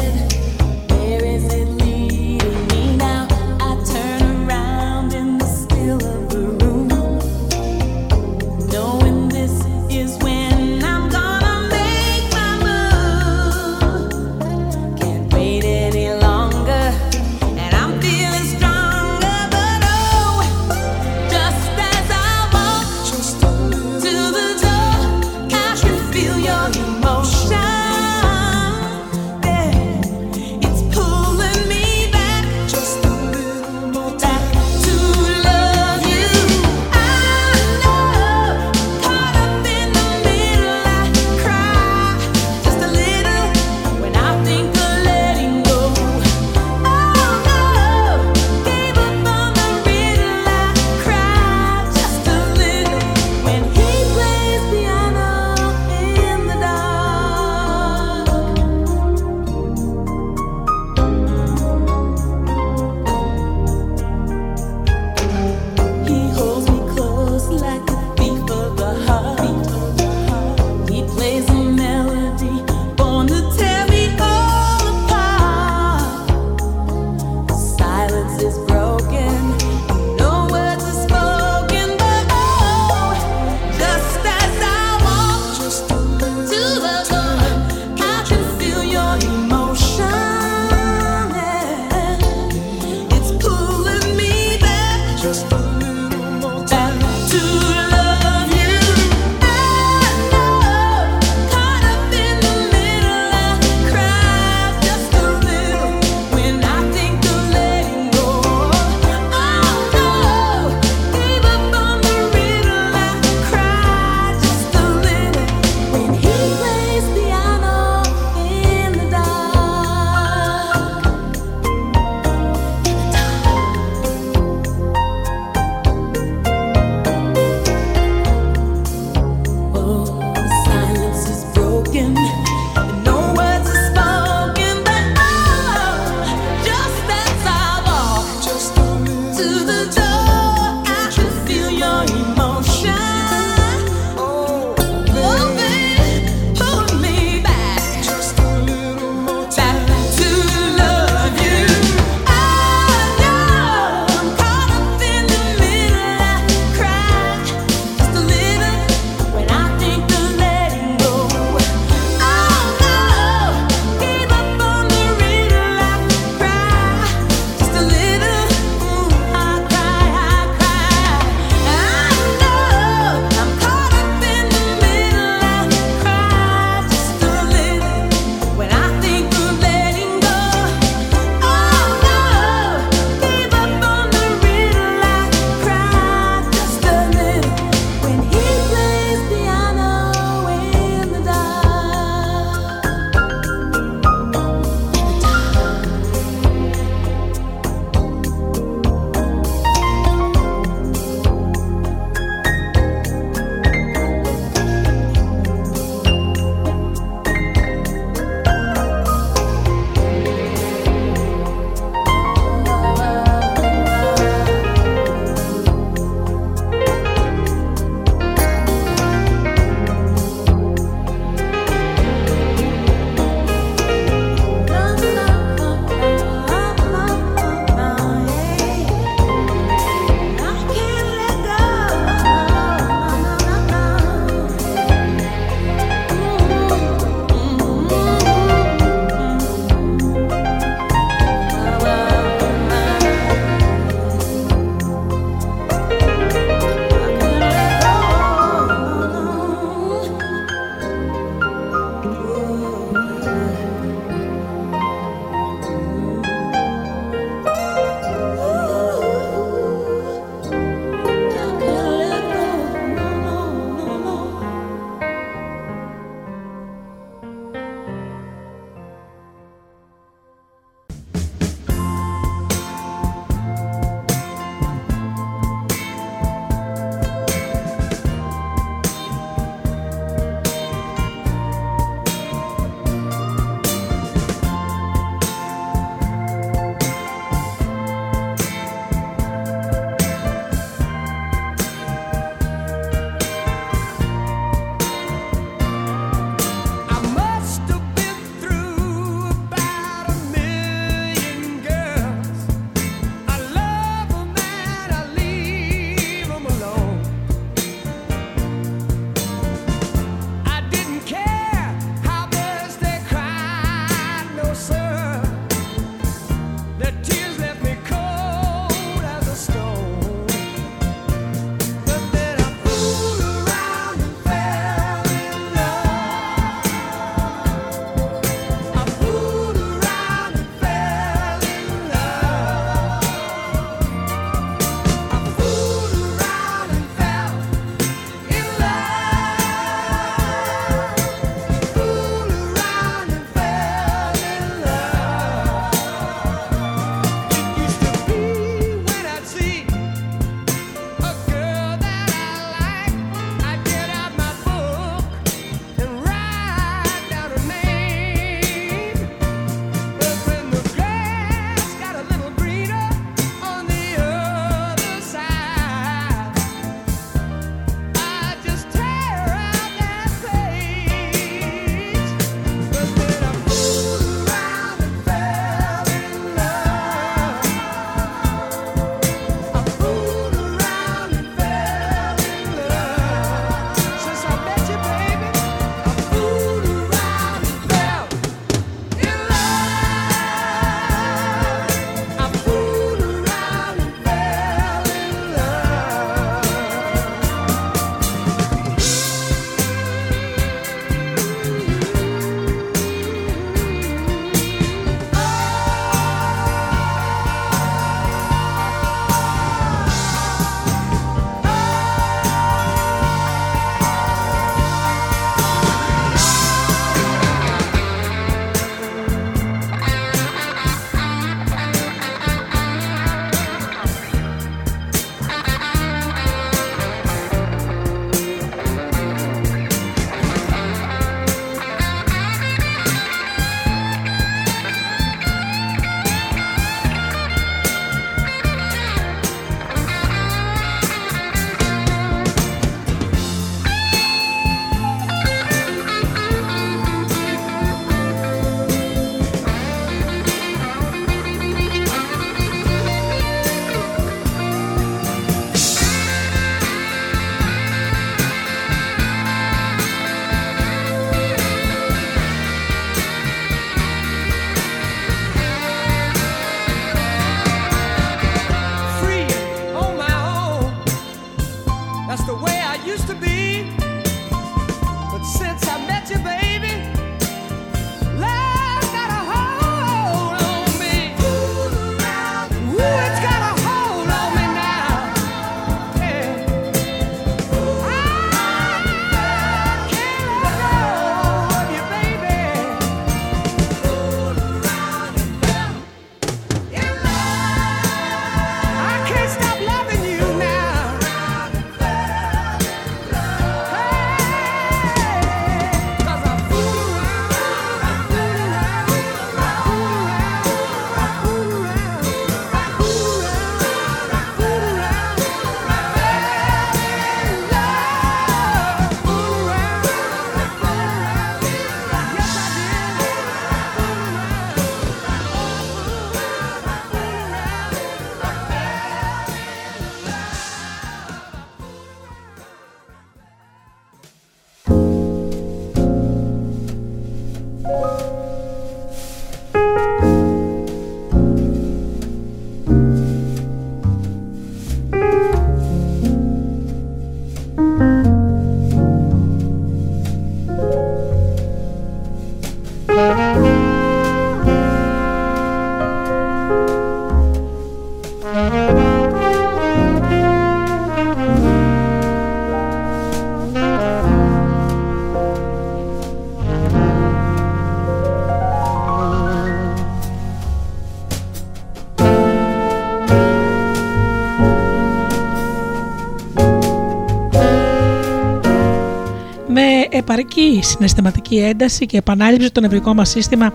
Επαρκή συναισθηματική ένταση και επανάληψη το νευρικό μας σύστημα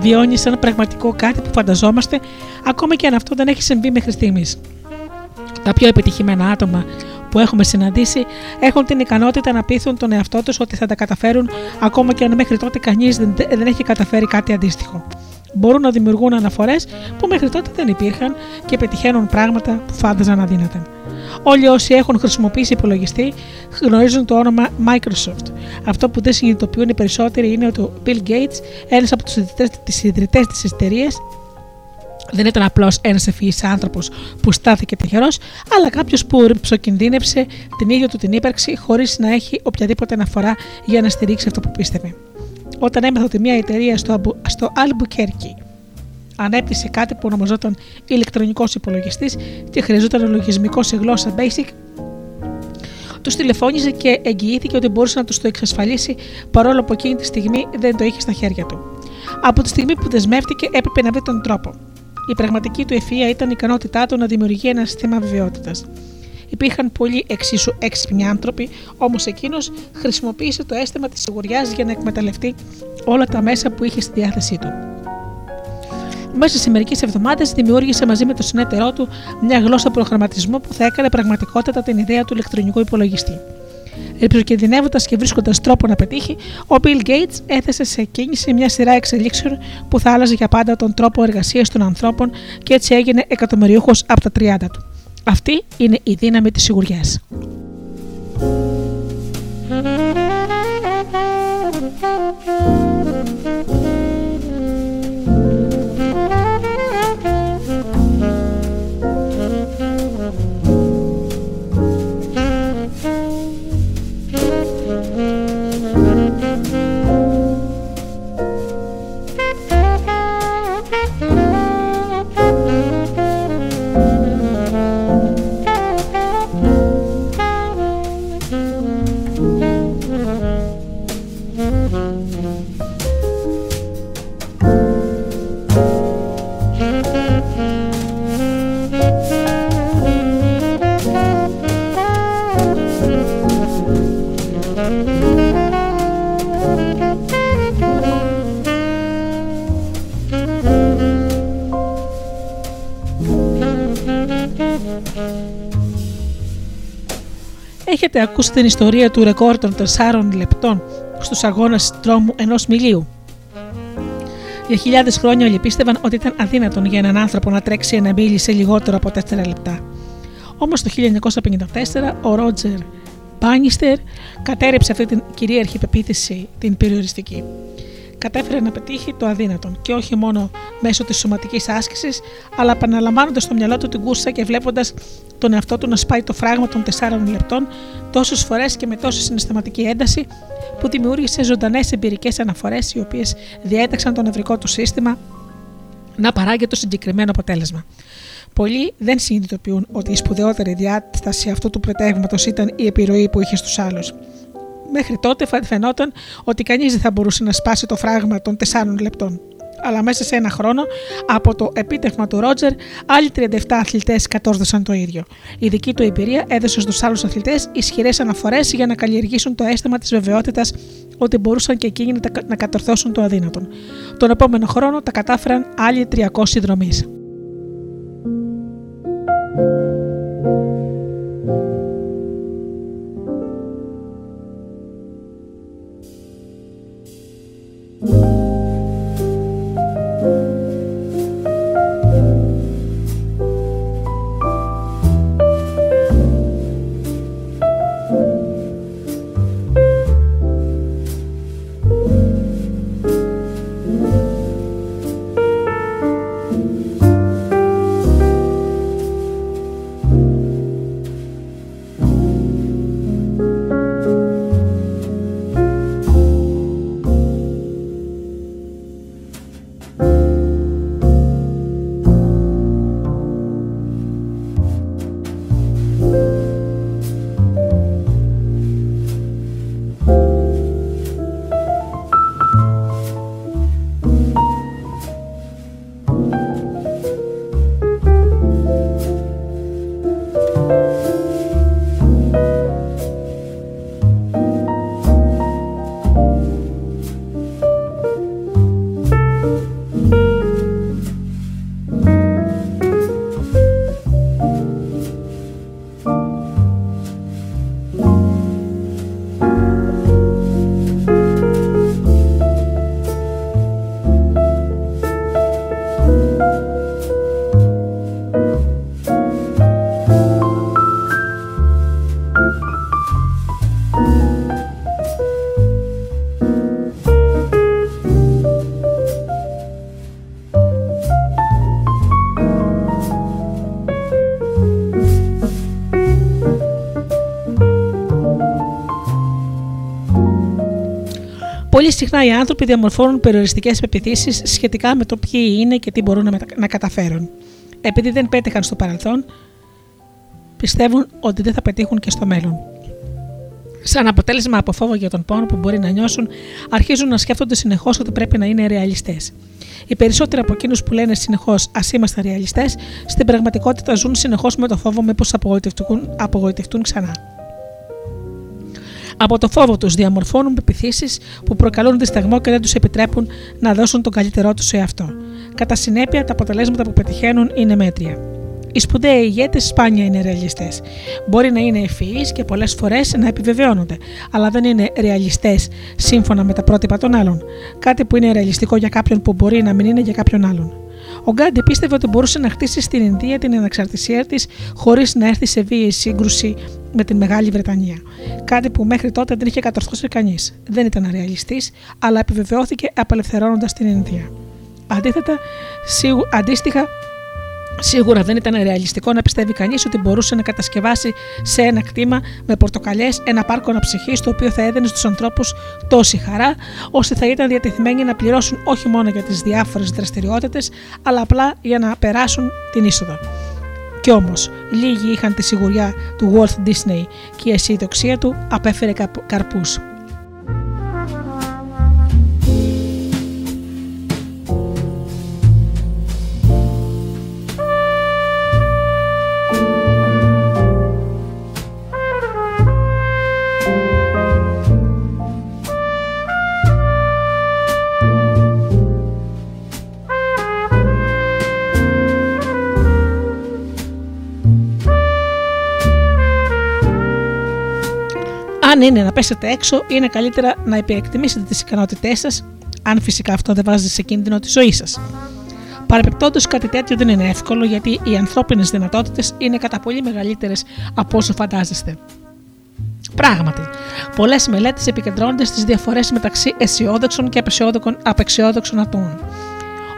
βιώνει σαν πραγματικό κάτι που φανταζόμαστε, ακόμα και αν αυτό δεν έχει συμβεί μέχρι στιγμής. Τα πιο επιτυχημένα άτομα που έχουμε συναντήσει έχουν την ικανότητα να πείθουν τον εαυτό τους ότι θα τα καταφέρουν ακόμα και αν μέχρι τότε κανείς δεν, δεν έχει καταφέρει κάτι αντίστοιχο. Μπορούν να δημιουργούν αναφορές που μέχρι τότε δεν υπήρχαν και πετυχαίνουν πράγματα που φάνταζαν αδύνατα. Όλοι όσοι έχουν χρησιμοποιήσει υπολογιστή γνωρίζουν το όνομα Microsoft. Αυτό που δεν συνειδητοποιούν οι περισσότεροι είναι ότι ο Bill Gates, ένας από τους ιδρυτές της εταιρείας, δεν ήταν απλώς ένας ευφυής άνθρωπος που στάθηκε τυχερός, αλλά κάποιος που ρηψοκινδύνευσε την ίδια του την ύπαρξη χωρίς να έχει οποιαδήποτε αναφορά για να στηρίξει αυτό που πίστευε. Όταν έμαθα ότι μια εταιρεία στο, στο Albuquerque ανέπτυσε κάτι που ονομαζόταν ηλεκτρονικός υπολογιστής και χρειαζόταν λογισμικό σε γλώσσα Basic, του τηλεφώνησε και εγγυήθηκε ότι μπορούσε να τους το εξασφαλίσει παρόλο που εκείνη τη στιγμή δεν το είχε στα χέρια του. Από τη στιγμή που δεσμεύτηκε, έπρεπε να βρει τον τρόπο. Η πραγματική του ευφυα ήταν η ικανότητά του να δημιουργεί ένα σύστημα βεβαιότητας. Υπήρχαν πολλοί εξίσου έξυπνοι άνθρωποι, όμως εκείνος χρησιμοποίησε το αίσθημα της σιγουριάς για να εκμεταλλευτεί όλα τα μέσα που είχε στη διάθεσή του. Μέσα σε μερικές εβδομάδες δημιούργησε μαζί με τον συνέτερό του μια γλώσσα προγραμματισμού που θα έκανε πραγματικότητα την ιδέα του ηλεκτρονικού υπολογιστή. Επιζωκινδυνεύοντα και βρίσκοντας τρόπο να πετύχει, ο Bill Gates έθεσε σε κίνηση μια σειρά εξελίξεων που θα άλλαζε για πάντα τον τρόπο εργασίας των ανθρώπων και έτσι έγινε εκατομμυριούχος από τα 30 του. Αυτή είναι η δύναμη της σιγουριάς. Έχετε ακούσει την ιστορία του ρεκόρ των 4 λεπτών στους αγώνες τρόμου ενός μιλίου; Για χιλιάδες χρόνια όλοι πίστευαν ότι ήταν αδύνατον για έναν άνθρωπο να τρέξει ένα μίλι σε λιγότερο από 4 λεπτά. Όμως το 1954 ο Ρότζερ Μπάνιστερ κατέρριψε αυτή την κυρίαρχη πεποίθηση, την περιοριστική κατέφερε να πετύχει το αδύνατον και όχι μόνο μέσω της σωματικής άσκησης, αλλά επαναλαμβάνοντας στο μυαλό του την κούρσα και βλέποντας τον εαυτό του να σπάει το φράγμα των 4 λεπτών τόσες φορές και με τόση συναισθηματική ένταση, που δημιούργησε ζωντανές εμπειρικές αναφορές οι οποίες διέταξαν το νευρικό του σύστημα να παράγει το συγκεκριμένο αποτέλεσμα. Πολλοί δεν συνειδητοποιούν ότι η σπουδαιότερη διάσταση αυτού του πρωτεύματος ήταν η επιρροή που είχε στους άλλους. Μέχρι τότε φαινόταν ότι κανείς δεν θα μπορούσε να σπάσει το φράγμα των 4 λεπτών. Αλλά μέσα σε ένα χρόνο, από το επίτευγμα του Ρότζερ, άλλοι 37 αθλητές κατόρθωσαν το ίδιο. Η δική του εμπειρία έδωσε στους άλλους αθλητές ισχυρές αναφορές για να καλλιεργήσουν το αίσθημα της βεβαιότητας ότι μπορούσαν και εκείνοι να κατορθώσουν το αδύνατον. Τον επόμενο χρόνο τα κατάφεραν άλλοι 300 δρομείς. Συχνά οι άνθρωποι διαμορφώνουν περιοριστικές πεπιθήσεις σχετικά με το ποιοι είναι και τι μπορούν να καταφέρουν. Επειδή δεν πέτυχαν στο παρελθόν, πιστεύουν ότι δεν θα πετύχουν και στο μέλλον. Σαν αποτέλεσμα από φόβο για τον πόνο που μπορεί να νιώσουν, αρχίζουν να σκέφτονται συνεχώς ότι πρέπει να είναι ρεαλιστές. Οι περισσότεροι από εκείνους που λένε συνεχώς Α είμαστε ρεαλιστές, στην πραγματικότητα ζουν συνεχώς με το φόβο μήπως απογοητευτούν, απογοητευτούν ξανά. Από το φόβο τους διαμορφώνουν πεπιθήσεις που προκαλούν δισταγμό και δεν τους επιτρέπουν να δώσουν τον καλύτερό τους σε αυτό. Κατά συνέπεια, τα αποτελέσματα που πετυχαίνουν είναι μέτρια. Οι σπουδαίοι ηγέτες σπάνια είναι ρεαλιστές. Μπορεί να είναι ευφυείς και πολλές φορές να επιβεβαιώνονται, αλλά δεν είναι ρεαλιστές σύμφωνα με τα πρότυπα των άλλων. Κάτι που είναι ρεαλιστικό για κάποιον που μπορεί να μην είναι για κάποιον άλλον. Ο Γκάντι πίστευε ότι μπορούσε να χτίσει στην Ινδία την ανεξαρτησία της χωρίς να έρθει σε βίαιη σύγκρουση με την Μεγάλη Βρετανία. Κάτι που μέχρι τότε δεν είχε κατορθώσει κανείς. Δεν ήταν ρεαλιστής, αλλά επιβεβαιώθηκε απελευθερώνοντας την Ινδία. Αντίθετα, αντίστοιχα, Σίγουρα δεν ήταν ρεαλιστικό να πιστεύει κανείς ότι μπορούσε να κατασκευάσει σε ένα κτήμα με πορτοκαλιές ένα πάρκο αναψυχής το οποίο θα έδαινε στους ανθρώπους τόση χαρά, ώστε θα ήταν διατεθειμένοι να πληρώσουν όχι μόνο για τις διάφορες δραστηριότητες, αλλά απλά για να περάσουν την είσοδο. Κι όμως, λίγοι είχαν τη σιγουριά του Walt Disney και η αισιοδοξία του απέφερε καρπούς. Αν είναι να πέσετε έξω, είναι καλύτερα να υπερεκτιμήσετε τις ικανότητές σας, αν φυσικά αυτό δεν βάζει σε κίνδυνο τη ζωή σας. Παρεπιπτόντως, κάτι τέτοιο δεν είναι εύκολο γιατί οι ανθρώπινες δυνατότητες είναι κατά πολύ μεγαλύτερες από όσο φαντάζεστε. Πράγματι, πολλές μελέτες επικεντρώνονται στις διαφορές μεταξύ αισιόδοξων και απεσιόδοξων ατόμων.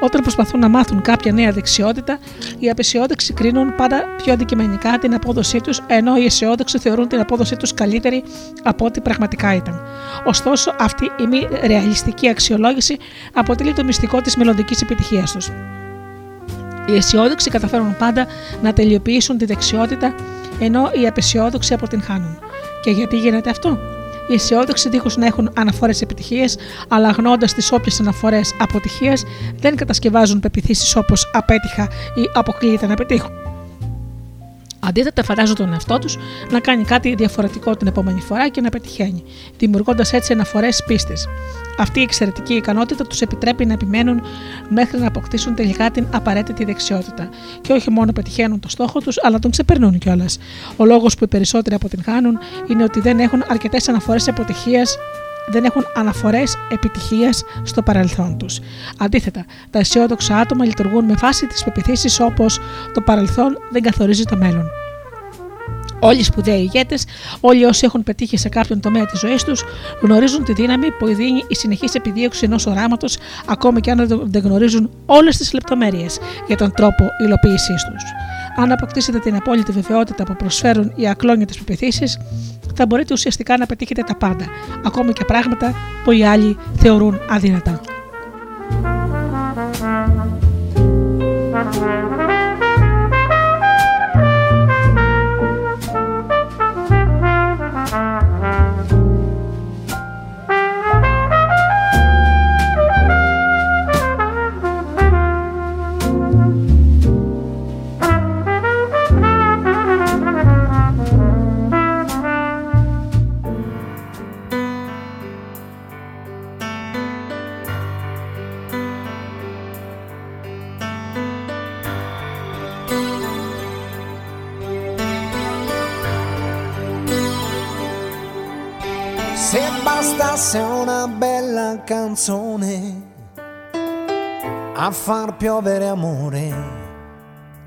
Όταν προσπαθούν να μάθουν κάποια νέα δεξιότητα, οι απεσιόδοξοι κρίνουν πάντα πιο αντικειμενικά την απόδοσή τους, ενώ οι αισιόδοξοι θεωρούν την απόδοσή τους καλύτερη από ό,τι πραγματικά ήταν. Ωστόσο, αυτή η μη ρεαλιστική αξιολόγηση αποτελεί το μυστικό της μελλοντικής επιτυχίας τους. Οι αισιόδοξοι καταφέρουν πάντα να τελειοποιήσουν τη δεξιότητα, ενώ οι απεσιόδοξοι αποτυγχάνουν. Και γιατί γίνεται αυτό, οι αισιόδοξοι δίχως να έχουν αναφορές επιτυχίες, αλλά αγνώντας τις όποιες αναφορές αποτυχία, δεν κατασκευάζουν πεπιθήσεις όπως απέτυχα ή αποκλείεται να πετύχουν. Αντίθετα, φαντάζονται τον εαυτό τους να κάνει κάτι διαφορετικό την επόμενη φορά και να πετυχαίνει, δημιουργώντας έτσι αναφορές πίστης. Αυτή η εξαιρετική ικανότητα τους επιτρέπει να επιμένουν μέχρι να αποκτήσουν τελικά την απαραίτητη δεξιότητα. Και όχι μόνο πετυχαίνουν το στόχο τους, αλλά τον ξεπερνούν κιόλας. Ο λόγος που οι περισσότεροι αποτυγχάνουν είναι ότι δεν έχουν αρκετές αναφορές αποτυχία δεν έχουν αναφορές επιτυχίας στο παρελθόν τους. Αντίθετα, τα αισιόδοξα άτομα λειτουργούν με βάση τις πεπιθήσεις όπως το παρελθόν δεν καθορίζει το μέλλον. Όλοι οι σπουδαίοι ηγέτες, όλοι όσοι έχουν πετύχει σε κάποιον τομέα της ζωής τους, γνωρίζουν τη δύναμη που δίνει η συνεχής επιδίωξη ενός οράματος, ακόμη και αν δεν γνωρίζουν όλες τις λεπτομέρειες για τον τρόπο υλοποίησής τους. Αν αποκτήσετε την απόλυτη βεβαιότητα που προσφέρουν οι ακλόνιτε πεπιθήσεις, θα μπορείτε ουσιαστικά να πετύχετε τα πάντα, ακόμη και πράγματα που οι άλλοι θεωρούν αδύνατα. Bastasse una bella canzone a far piovere amore,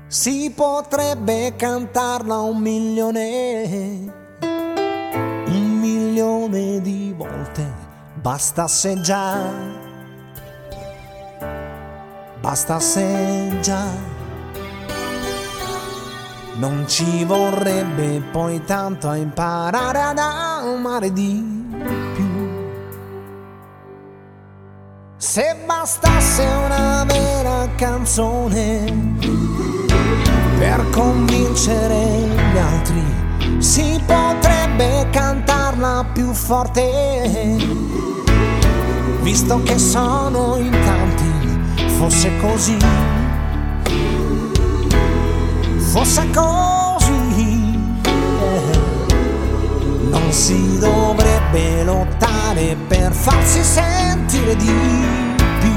si potrebbe cantarla un milione, un milione di volte, bastasse già, bastasse già. Non ci vorrebbe poi tanto a imparare ad amare di Se bastasse una vera canzone per convincere gli altri, si potrebbe cantarla più forte. Visto che sono in tanti, fosse così, fosse così. Si dovrebbe lottare per farsi sentire di più.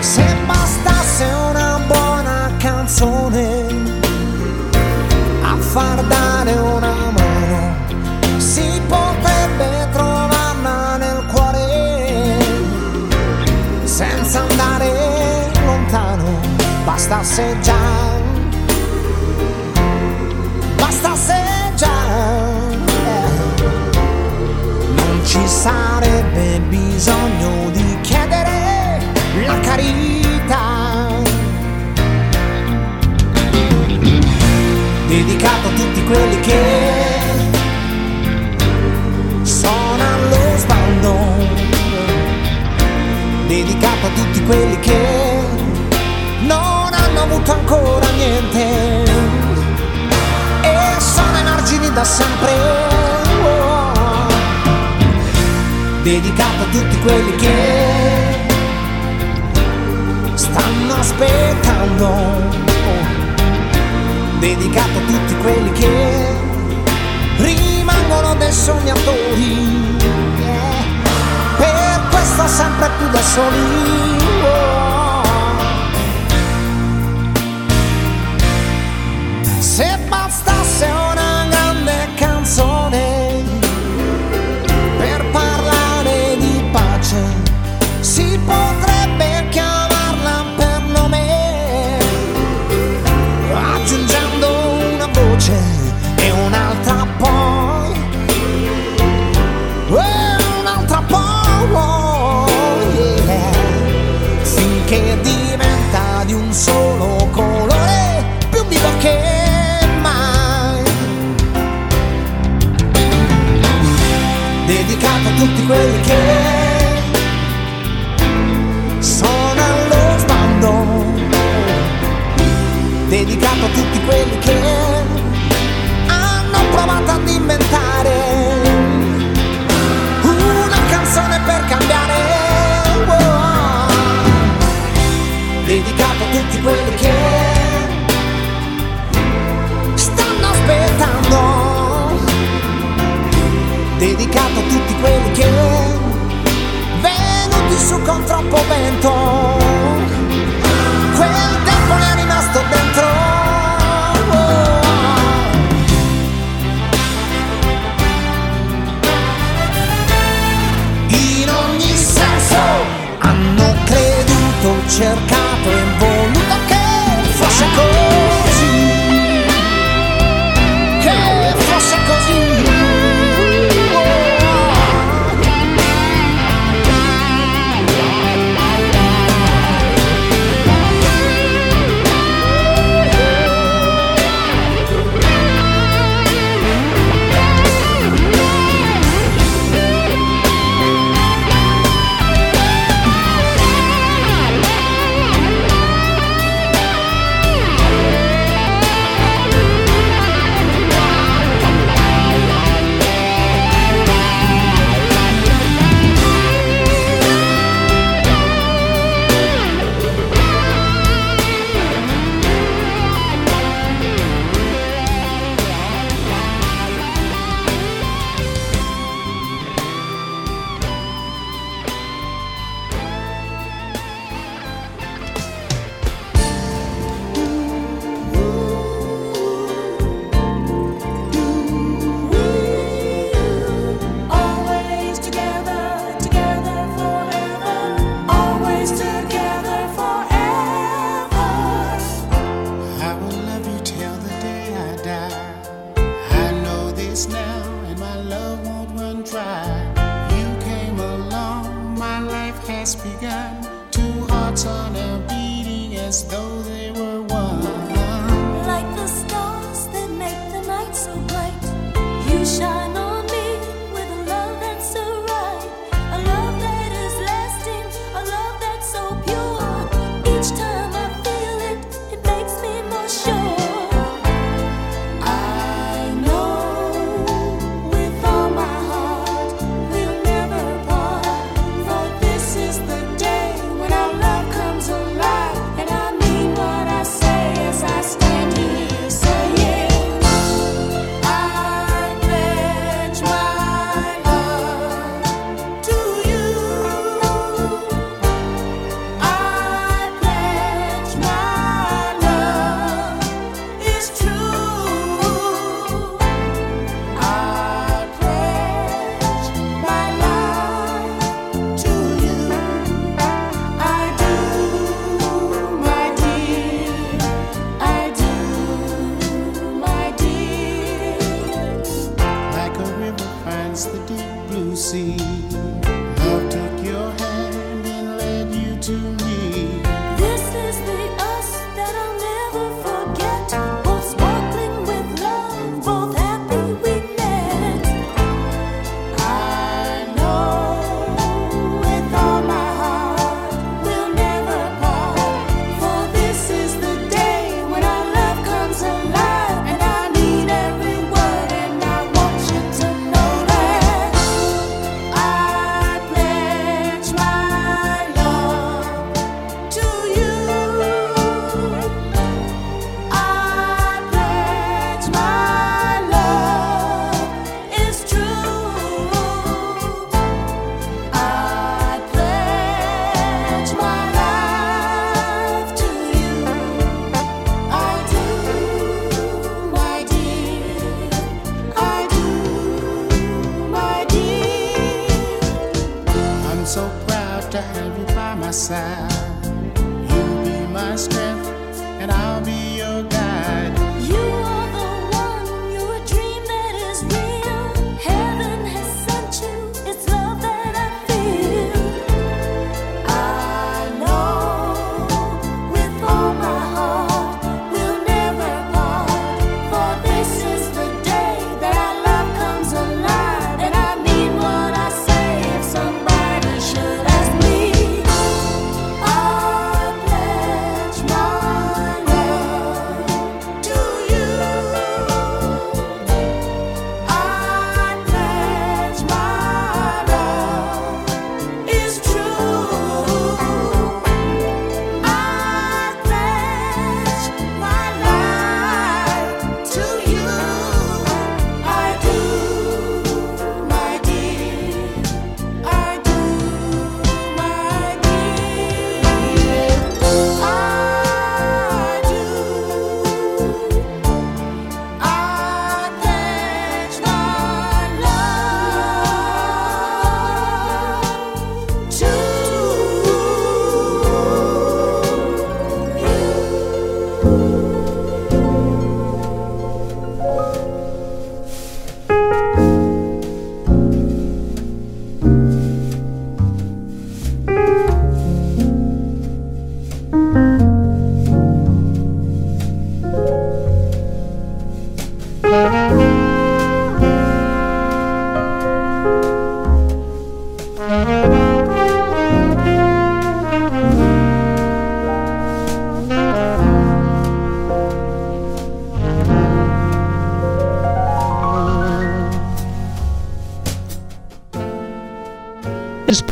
Se bastasse una buona canzone a far dare una mano, si potrebbe trovarla nel cuore senza andare lontano. Bastasse già bastasse già eh. non ci sarebbe bisogno di chiedere la carità. Dedicato a tutti quelli che sono allo sbando. Dedicato a tutti quelli che non hanno avuto ancora niente da sempre. Oh. Dedicato a tutti quelli che stanno aspettando. Oh. Dedicato a tutti quelli che rimangono dei sognatori. Yeah. Per questo sempre più da soli.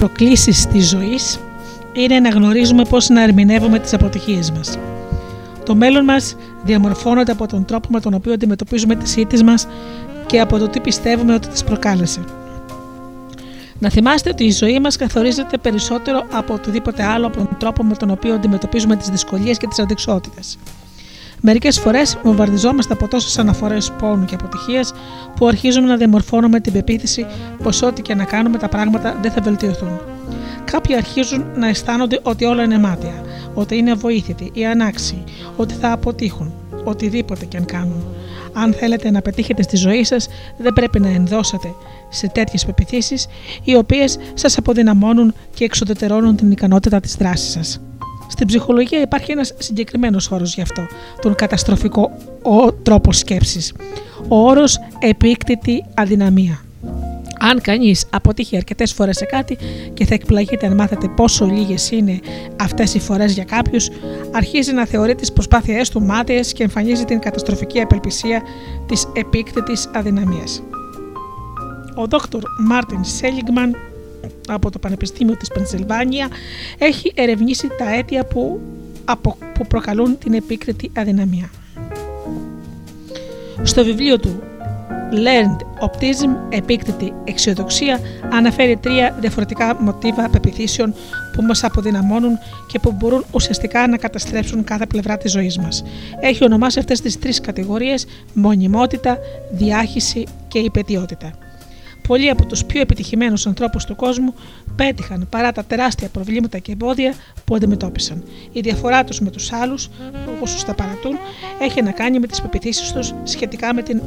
Προκλήσεις της ζωής είναι να γνωρίζουμε πώς να ερμηνεύουμε τις αποτυχίες μας. Το μέλλον μας διαμορφώνεται από τον τρόπο με τον οποίο αντιμετωπίζουμε τις ήττες μας και από το τι πιστεύουμε ότι τις προκάλεσε. Να θυμάστε ότι η ζωή μας καθορίζεται περισσότερο από οτιδήποτε άλλο από τον τρόπο με τον οποίο αντιμετωπίζουμε τις δυσκολίες και τις αντικσότητες. Μερικές φορές βομβαρδιζόμαστε από τόσες αναφορές πόνου και αποτυχίας που αρχίζουμε να διαμορφώνουμε την πεποίθηση πως ό,τι και να κάνουμε τα πράγματα δεν θα βελτιωθούν. Κάποιοι αρχίζουν να αισθάνονται ότι όλα είναι μάτια, ότι είναι αβοήθητοι ή ανάξιοι, ότι θα αποτύχουν, οτιδήποτε και αν κάνουν. Αν θέλετε να πετύχετε στη ζωή σας, δεν πρέπει να ενδώσετε σε τέτοιες πεπιθήσεις, οι οποίες σας αποδυναμώνουν και εξοδετερώνουν την ικανότητα της δράσης σας. Στην ψυχολογία υπάρχει ένας συγκεκριμένος όρος γι' αυτό, τον καταστροφικό ο τρόπο σκέψης. Ο όρος επίκτητη αδυναμία. Αν κανείς αποτύχει αρκετές φορές σε κάτι και θα εκπλαγείτε αν μάθετε πόσο λίγες είναι αυτές οι φορές για κάποιους, αρχίζει να θεωρεί τις προσπάθειές του μάταιες και εμφανίζει την καταστροφική απελπισία της επίκτητης αδυναμίας. Ο Δόκτωρ Μάρτιν Σέλιγκμαν από το Πανεπιστήμιο της Πενσιλβάνια έχει ερευνήσει τα αίτια που, απο, που προκαλούν την επίκριτη αδυναμία. Στο βιβλίο του Learned Optimism, επίκτητη αισιοδοξία, αναφέρει τρία διαφορετικά μοτίβα πεπιθήσεων που μας αποδυναμώνουν και που μπορούν ουσιαστικά να καταστρέψουν κάθε πλευρά της ζωής μας. Έχει ονομάσει αυτές τις τρεις κατηγορίες μονιμότητα, διάχυση και υπετιότητα. Πολλοί από τους πιο επιτυχημένους ανθρώπους του κόσμου πέτυχαν παρά τα τεράστια προβλήματα και εμπόδια που αντιμετώπισαν. Η διαφορά τους με τους άλλους, όπως τους τα παρατούν, έχει να κάνει με τις πεπιθήσεις τους σχετικά με την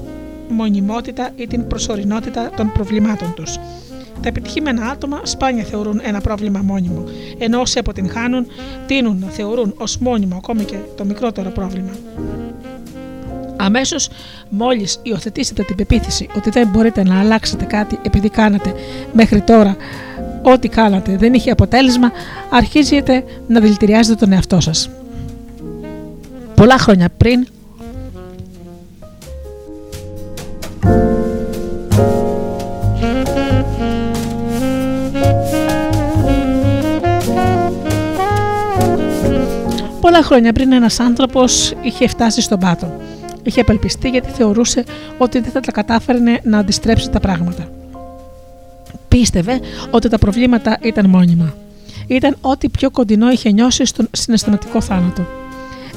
μονιμότητα ή την προσωρινότητα των προβλημάτων τους. Τα επιτυχημένα άτομα σπάνια θεωρούν ένα πρόβλημα μόνιμο, ενώ όσοι αποτυγχάνουν τείνουν να θεωρούν ως μόνιμο ακόμη και το μικρότερο πρόβλημα. Αμέσως, μόλις υιοθετήσετε την πεποίθηση ότι δεν μπορείτε να αλλάξετε κάτι επειδή κάνατε μέχρι τώρα ό,τι κάνατε δεν είχε αποτέλεσμα, αρχίζετε να δηλητηριάζετε τον εαυτό σας. Πολλά χρόνια πριν, Πολλά χρόνια πριν ένας άνθρωπος είχε φτάσει στον πάτο. Είχε απελπιστεί γιατί θεωρούσε ότι δεν θα τα κατάφερνε να αντιστρέψει τα πράγματα. Πίστευε ότι τα προβλήματα ήταν μόνιμα. Ήταν ό,τι πιο κοντινό είχε νιώσει στον συναισθηματικό θάνατο.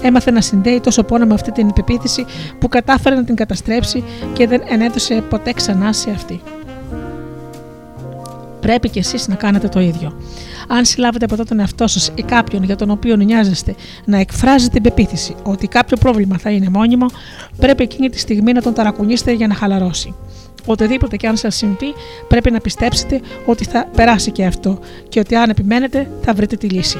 Έμαθε να συνδέει τόσο πόνο με αυτή την υπεποίθηση που κατάφερε να την καταστρέψει και δεν ενέδωσε ποτέ ξανά σε αυτή. Πρέπει κι εσείς να κάνετε το ίδιο. Αν συλλάβετε από τον εαυτό σας ή κάποιον για τον οποίο νοιάζεστε να εκφράζει την πεποίθηση ότι κάποιο πρόβλημα θα είναι μόνιμο, πρέπει εκείνη τη στιγμή να τον ταρακουνήσετε για να χαλαρώσει. Οτιδήποτε και αν σας συμβεί, πρέπει να πιστέψετε ότι θα περάσει και αυτό και ότι αν επιμένετε θα βρείτε τη λύση.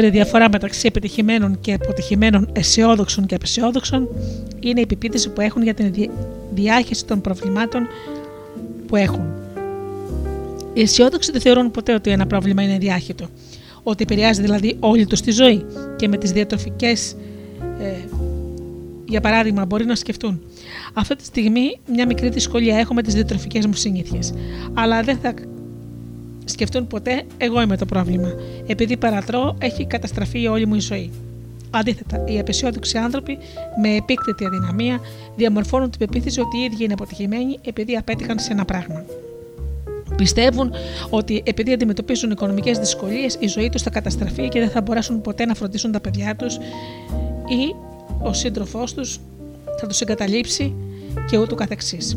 Δεύτερη διαφορά μεταξύ επιτυχημένων και αποτυχημένων αισιόδοξων και απεσιόδοξων είναι η πεποίθηση που έχουν για την δι- διάχυση των προβλημάτων που έχουν. Οι αισιόδοξοι δεν θεωρούν ποτέ ότι ένα πρόβλημα είναι διάχυτο. Ότι επηρεάζει δηλαδή όλη τους τη ζωή και με τις διατροφικές ε, για παράδειγμα, μπορεί να σκεφτούν. Αυτή τη στιγμή μια μικρή δυσκολία έχω με τις διατροφικές μου συνήθειες. Αλλά δεν θα σκεφτούν ποτέ εγώ είμαι το πρόβλημα. Επειδή παρατρώω, έχει καταστραφεί όλη μου η ζωή. Αντίθετα, οι απεσιόδοξοι άνθρωποι με επίκτητη αδυναμία διαμορφώνουν την πεποίθηση ότι οι ίδιοι είναι αποτυχημένοι επειδή απέτυχαν σε ένα πράγμα. Πιστεύουν ότι επειδή αντιμετωπίζουν οικονομικές δυσκολίες, η ζωή τους θα καταστραφεί και δεν θα μπορέσουν ποτέ να φροντίσουν τα παιδιά τους ή ο σύντροφός τους θα τους εγκαταλείψει και ούτω καθεξής.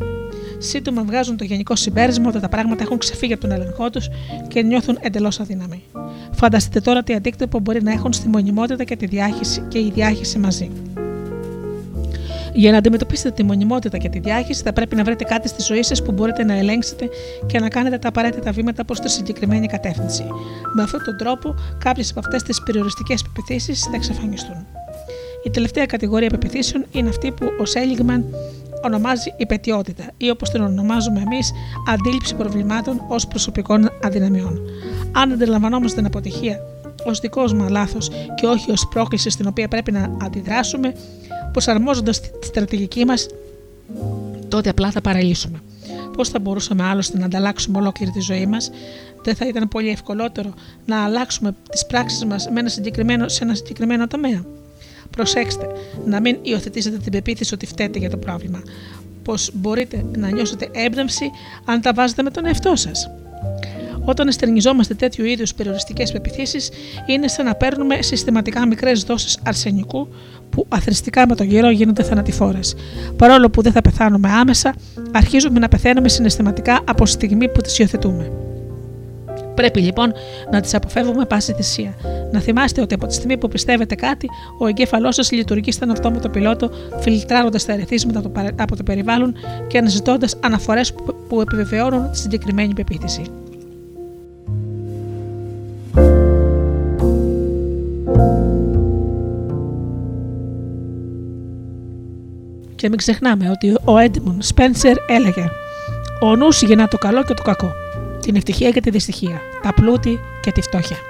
Σύντομα βγάζουν το γενικό συμπέρασμα ότι τα πράγματα έχουν ξεφύγει από τον έλεγχό τους και νιώθουν εντελώς αδύναμοι. Φανταστείτε τώρα τι αντίκτυπο μπορεί να έχουν στη μονιμότητα και τη διάχυση και η διάχυση μαζί. Για να αντιμετωπίσετε τη μονιμότητα και τη διάχυση, θα πρέπει να βρείτε κάτι στη ζωή σας που μπορείτε να ελέγξετε και να κάνετε τα απαραίτητα βήματα προς τη συγκεκριμένη κατεύθυνση. Με αυτόν τον τρόπο, κάποιες από αυτές τις περιοριστικές πεπιθήσεις θα εξαφανιστούν. Η τελευταία κατηγορία πεπιθήσεων είναι αυτή που ο Σέλιγμαν ονομάζει υπετιότητα ή όπως την ονομάζουμε εμείς αντίληψη προβλημάτων ως προσωπικών αδυναμιών. Αν αντιλαμβανόμαστε την αποτυχία ως δικό μας λάθος και όχι ως πρόκληση στην οποία πρέπει να αντιδράσουμε, προσαρμόζοντας τη στρατηγική μας, τότε απλά θα παραλύσουμε. Πώς θα μπορούσαμε άλλωστε να ανταλλάξουμε ολόκληρη τη ζωή μας, δεν θα ήταν πολύ ευκολότερο να αλλάξουμε τις πράξεις μας με ένα συγκεκριμένο, σε ένα συγκεκριμένο τομέα; Προσέξτε, να μην υιοθετήσετε την πεποίθηση ότι φταίτε για το πρόβλημα. Πως μπορείτε να νιώσετε έμπνευση αν τα βάζετε με τον εαυτό σας. Όταν εστερνιζόμαστε τέτοιου είδους περιοριστικές πεπιθήσεις, είναι σαν να παίρνουμε συστηματικά μικρές δόσεις αρσενικού που αθρηστικά με τον καιρό γίνονται θανατηφόρες. Παρόλο που δεν θα πεθάνουμε άμεσα, αρχίζουμε να πεθαίνουμε συναισθηματικά από τη στιγμή που τις υιοθετούμε. Πρέπει λοιπόν να τις αποφεύγουμε πάση θυσία. Να θυμάστε ότι από τη στιγμή που πιστεύετε κάτι, ο εγκέφαλός σας λειτουργεί σαν αυτόματο πιλότο, φιλτράροντας τα ερεθίσματα του παρε- από το περιβάλλον και αναζητώντας αναφορές που, που επιβεβαιώνουν τη συγκεκριμένη πεποίθηση. Και μην ξεχνάμε ότι ο Έντιμον Σπένσερ έλεγε Ο νους γεννά το καλό και το κακό, την ευτυχία και τη δυστυχία, τα πλούτη και τη φτώχεια.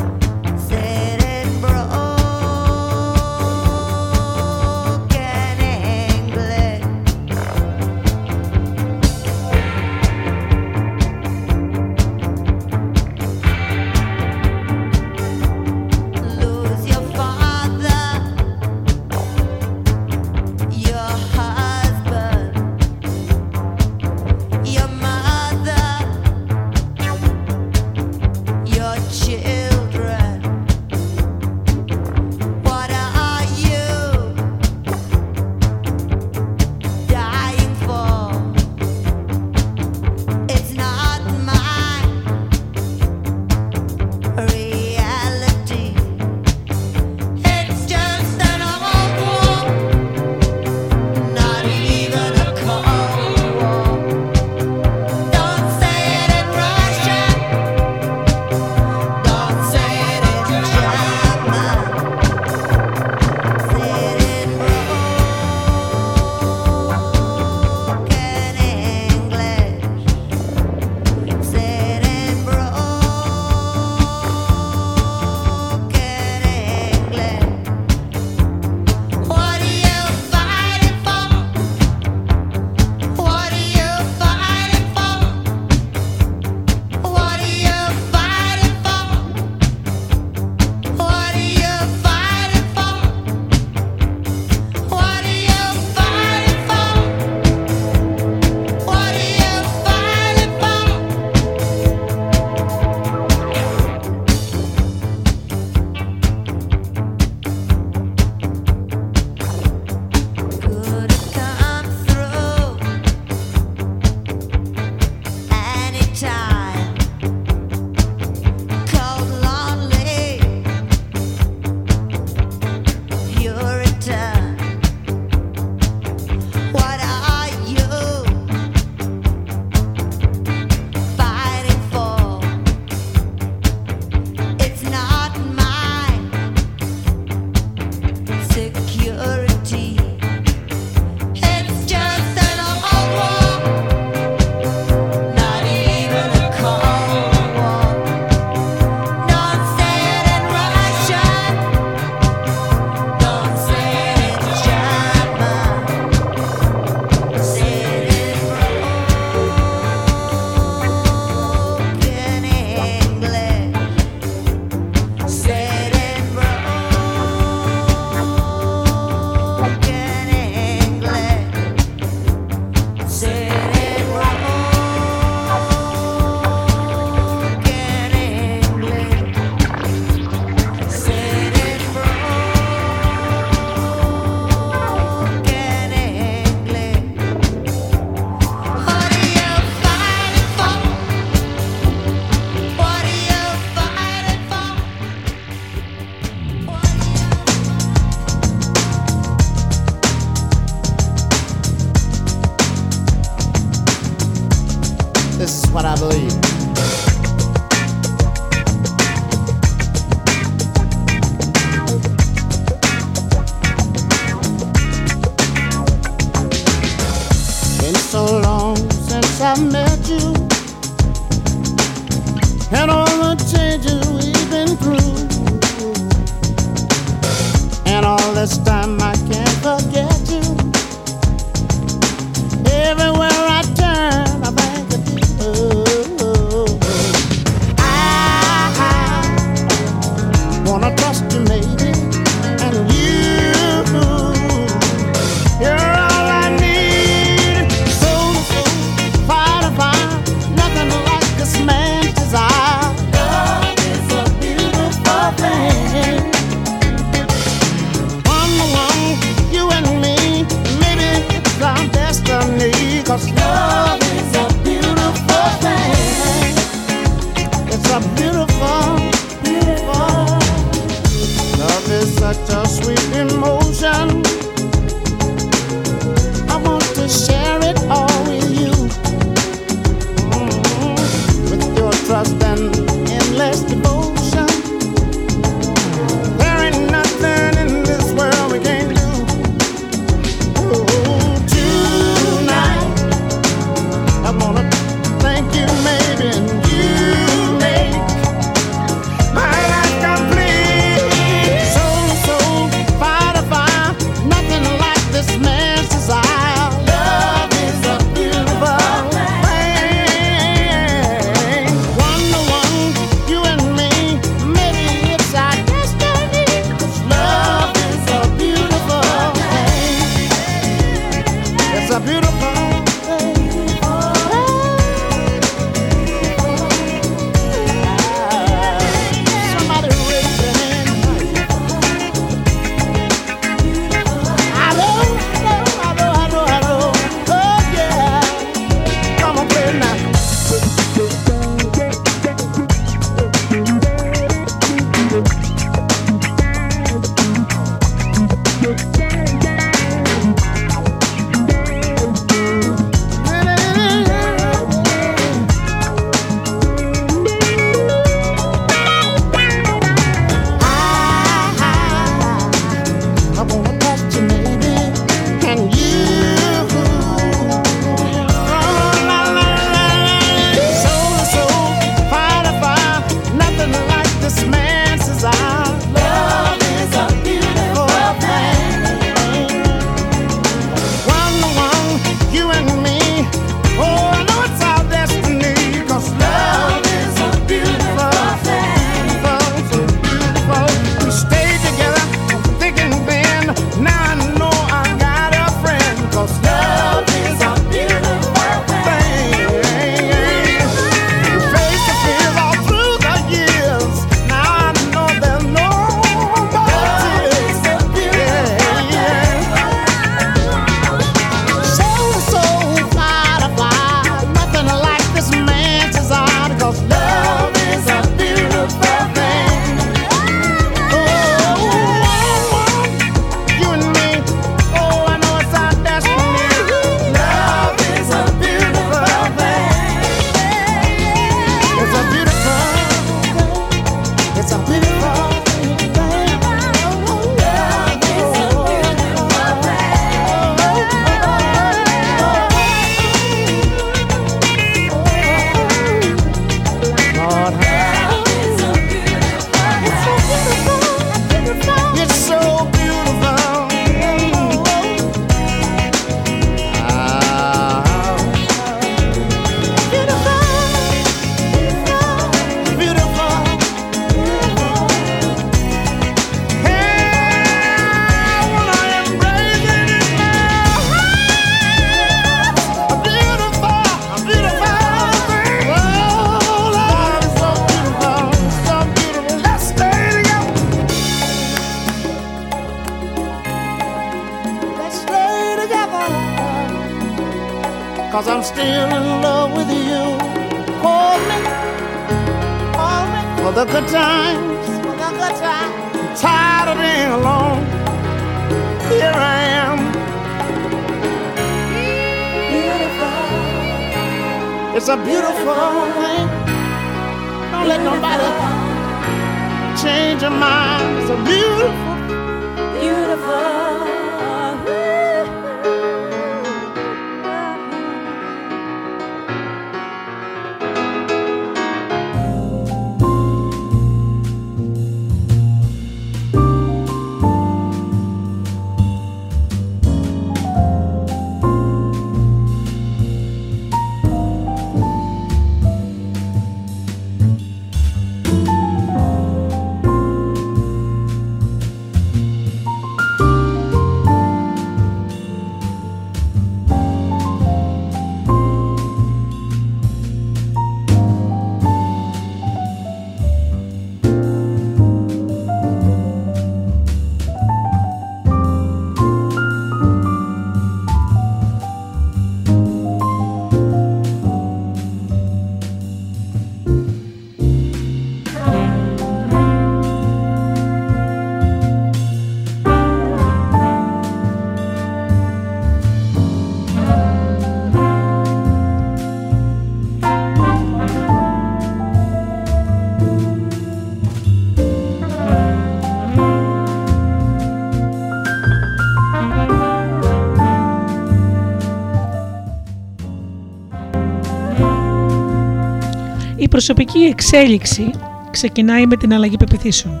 Προσωπική εξέλιξη ξεκινάει με την αλλαγή πεπιθήσεων.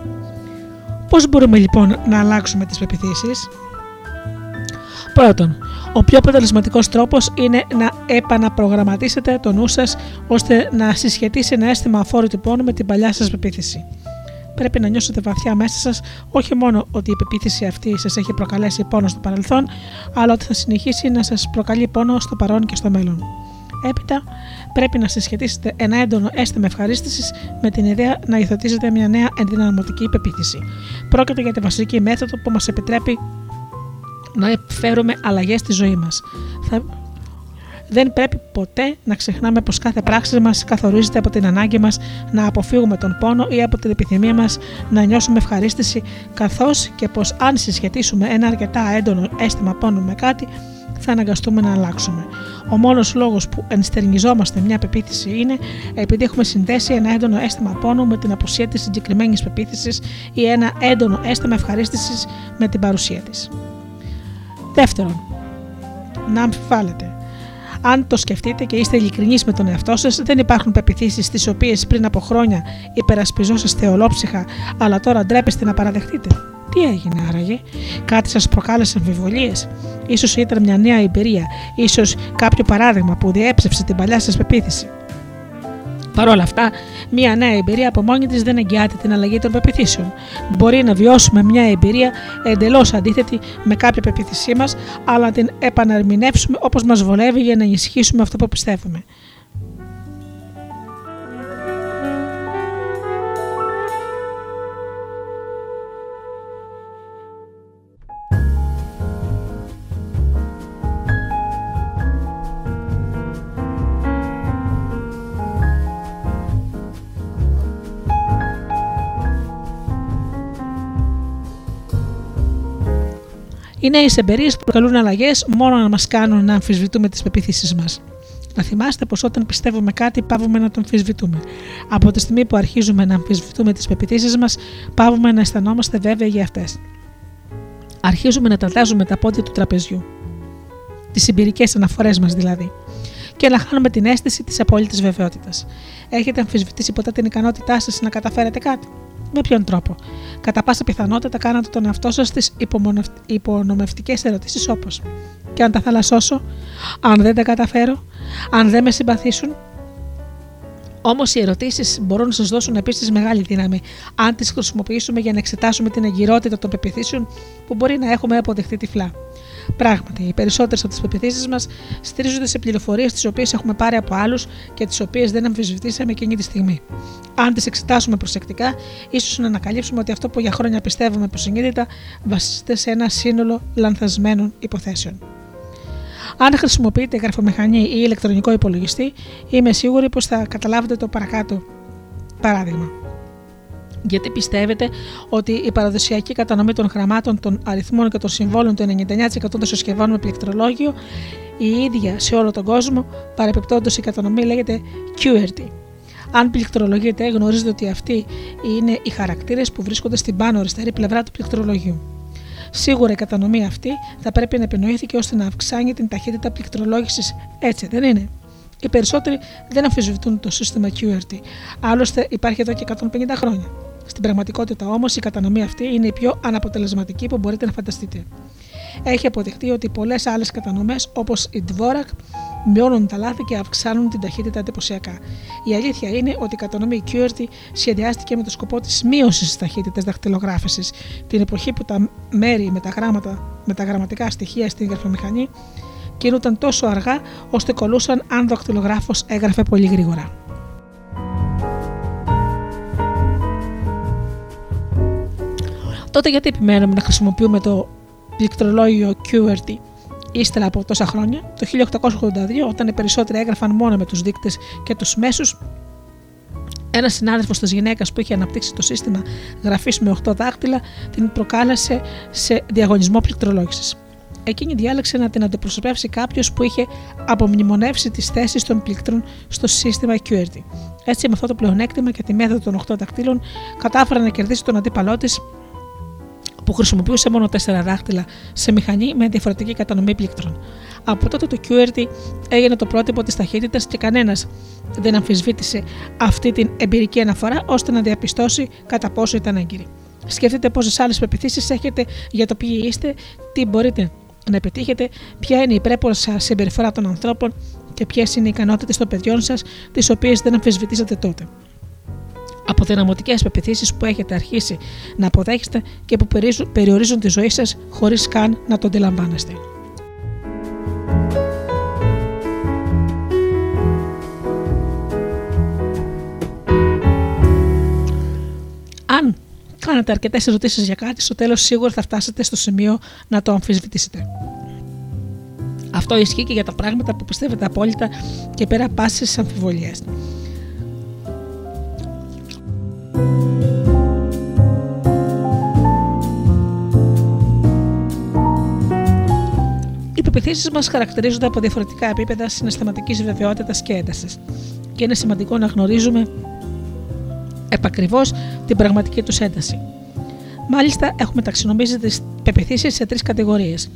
Πώς μπορούμε λοιπόν να αλλάξουμε τις πεπιθήσεις; Πρώτον, ο πιο αποτελεσματικός τρόπος είναι να επαναπρογραμματίσετε το νου σας ώστε να συσχετίσει ένα αίσθημα αφόρητου πόνου με την παλιά σας πεποίθηση. Πρέπει να νιώσετε βαθιά μέσα σας όχι μόνο ότι η πεποίθηση αυτή σας έχει προκαλέσει πόνο στο παρελθόν, αλλά ότι θα συνεχίσει να σας προκαλεί πόνο στο παρόν και στο μέλλον. Έπειτα, πρέπει να συσχετίσετε ένα έντονο αίσθημα ευχαρίστησης με την ιδέα να υιοθετήσετε μια νέα ενδυναμωτική πεποίθηση. Πρόκειται για τη βασική μέθοδο που μας επιτρέπει να φέρουμε αλλαγές στη ζωή μας. Θα... Δεν πρέπει ποτέ να ξεχνάμε πως κάθε πράξη μας καθορίζεται από την ανάγκη μας να αποφύγουμε τον πόνο ή από την επιθυμία μας να νιώσουμε ευχαρίστηση, καθώς και πως αν συσχετίσουμε ένα αρκετά έντονο αίσθημα πόνου με κάτι, θα αναγκαστούμε να αλλάξουμε. Ο μόνος λόγος που ενστερνιζόμαστε μια πεποίθηση είναι επειδή έχουμε συνδέσει ένα έντονο αίσθημα πόνου με την απουσία της συγκεκριμένης πεποίθησης ή ένα έντονο αίσθημα ευχαρίστησης με την παρουσία της. Δεύτερον, να αμφιβάλλετε. Αν το σκεφτείτε και είστε ειλικρινείς με τον εαυτό σας, δεν υπάρχουν πεπιθήσεις τι οποίες πριν από χρόνια υπερασπιζόσαστε ολόψυχα, αλλά τώρα ντρέπεστε να παραδεχτείτε. Τι έγινε άραγε, κάτι σας προκάλεσε αμφιβολίες, ίσως ήταν μια νέα εμπειρία, ίσως κάποιο παράδειγμα που διέψευσε την παλιά σας πεποίθηση. Παρ' όλα αυτά, μια νέα εμπειρία από μόνη της δεν εγγυάται την αλλαγή των πεπιθήσεων. Μπορεί να βιώσουμε μια εμπειρία εντελώς αντίθετη με κάποια πεποίθησή μας, αλλά να την επαναρμηνεύσουμε όπως μας βολεύει για να ενισχύσουμε αυτό που πιστεύουμε. Οι νέες εμπειρίες προκαλούν αλλαγές μόνο να μας κάνουν να αμφισβητούμε τις πεποίθησει μας. Να θυμάστε πως όταν πιστεύουμε κάτι, πάβουμε να το αμφισβητούμε. Από τη στιγμή που αρχίζουμε να αμφισβητούμε τις πεπιθήσει μας, πάβουμε να αισθανόμαστε βέβαιοι για αυτές. Αρχίζουμε να ταλτάζουμε τα πόδια του τραπεζιού. Τις εμπειρικές αναφορές μας δηλαδή. Και να χάνουμε την αίσθηση της απόλυτης βεβαιότητας. Έχετε αμφισβητήσει ποτέ την ικανότητά σας να καταφέρετε κάτι; Με ποιον τρόπο. Κατά πάσα πιθανότητα κάνατε τον εαυτό σας τι υπονομευτικές ερωτήσεις όπως Και αν τα θαλασσώσω, αν δεν τα καταφέρω, αν δεν με συμπαθήσουν. Όμως οι ερωτήσεις μπορούν να σας δώσουν επίσης μεγάλη δύναμη, αν τις χρησιμοποιήσουμε για να εξετάσουμε την εγκυρότητα των πεπιθήσεων που μπορεί να έχουμε αποδεχτεί τυφλά. Πράγματι, οι περισσότερες από τις πεπιθήσεις μας στηρίζονται σε πληροφορίες τις οποίες έχουμε πάρει από άλλους και τις οποίες δεν αμφισβητήσαμε εκείνη τη στιγμή. Αν τις εξετάσουμε προσεκτικά, ίσως να ανακαλύψουμε ότι αυτό που για χρόνια πιστεύουμε υποσυνείδητα βασίζεται σε ένα σύνολο λανθασμένων υποθέσεων. Αν χρησιμοποιείτε γραφομηχανή ή ηλεκτρονικό υπολογιστή, είμαι σίγουρη πως θα καταλάβετε το παρακάτω παράδειγμα. Γιατί πιστεύετε ότι η παραδοσιακή κατανομή των γραμμάτων, των αριθμών και των συμβόλων του 99% των συσκευών με πληκτρολόγιο Η ίδια σε όλο τον κόσμο, παρεπιπτόντως η κατανομή λέγεται QWERTY. Αν πληκτρολογείτε, γνωρίζετε ότι αυτοί είναι οι χαρακτήρες που βρίσκονται στην πάνω αριστερή πλευρά του πληκτρολογίου. Σίγουρα η κατανομή αυτή θα πρέπει να επινοήθηκε ώστε να αυξάνει την ταχύτητα πληκτρολόγησης, έτσι δεν είναι; Οι περισσότεροι δεν αμφισβητούν το σύστημα QWERTY, άλλωστε υπάρχει εδώ και 150 χρόνια. Στην πραγματικότητα όμως η κατανομή αυτή είναι η πιο αναποτελεσματική που μπορείτε να φανταστείτε. Έχει αποδειχτεί ότι πολλές άλλες κατανομές όπως η Dvorak μειώνουν τα λάθη και αυξάνουν την ταχύτητα εντυπωσιακά. Η αλήθεια είναι ότι η κατανομή QWERTY σχεδιάστηκε με το σκοπό της μείωσης της ταχύτητας δαχτυλογράφηση, την εποχή που τα μέρη με τα, γράμματα, με τα γραμματικά στοιχεία στην γραφομηχανή κινούνταν τόσο αργά ώστε κολούσαν αν ο δακτυλογράφος έγραφε πολύ γρήγορα. Τότε γιατί επιμένουμε να χρησιμοποιούμε το πληκτρολόγιο QWERTY; Ύστερα από τόσα χρόνια, το 1882, όταν οι περισσότεροι έγραφαν μόνο με τους δείκτες και τους μέσους, ένας συνάδελφος της γυναίκας που είχε αναπτύξει το σύστημα γραφής με 8 δάχτυλα την προκάλεσε σε διαγωνισμό πληκτρολόγησης. Εκείνη διάλεξε να την αντιπροσωπεύσει κάποιος που είχε απομνημονεύσει τις θέσεις των πλήκτρων στο σύστημα QWERTY. Έτσι, με αυτό το πλεονέκτημα και τη μέθοδο των 8 δακτύλων, κατάφερε να κερδίσει τον αντίπαλό της που χρησιμοποιούσε μόνο 4 δάχτυλα σε μηχανή με διαφορετική κατανομή πλήκτρων. Από τότε το QWERTY έγινε το πρότυπο της ταχύτητας και κανένας δεν αμφισβήτησε αυτή την εμπειρική αναφορά ώστε να διαπιστώσει κατά πόσο ήταν έγκυρη. Σκεφτείτε πόσες άλλες πεπιθήσεις έχετε για το ποιοι είστε, τι μπορείτε να επιτύχετε, ποια είναι η πρέπονσα συμπεριφορά των ανθρώπων και ποιες είναι οι ικανότητες των παιδιών σας, τις οποίες δεν αμφισβητήσατε τότε. Αποδυναμωτικέ πεπιθήσεις που έχετε αρχίσει να αποδέχεστε και που περιορίζουν τη ζωή σας χωρίς καν να το αντιλαμβάνεστε. Αν κάνετε αρκετές ερωτήσεις για κάτι, στο τέλος σίγουρα θα φτάσετε στο σημείο να το αμφισβητήσετε. Αυτό ισχύει και για τα πράγματα που πιστεύετε απόλυτα και πέρα πάσης αμφιβολίε. Οι πεπιθήσεις μας χαρακτηρίζονται από διαφορετικά επίπεδα συναισθηματικής βεβαιότητας και έντασης. Και είναι σημαντικό να γνωρίζουμε επακριβώς την πραγματική τους ένταση. Μάλιστα, έχουμε ταξινομήσει τις πεπιθήσεις σε τρεις κατηγορίες: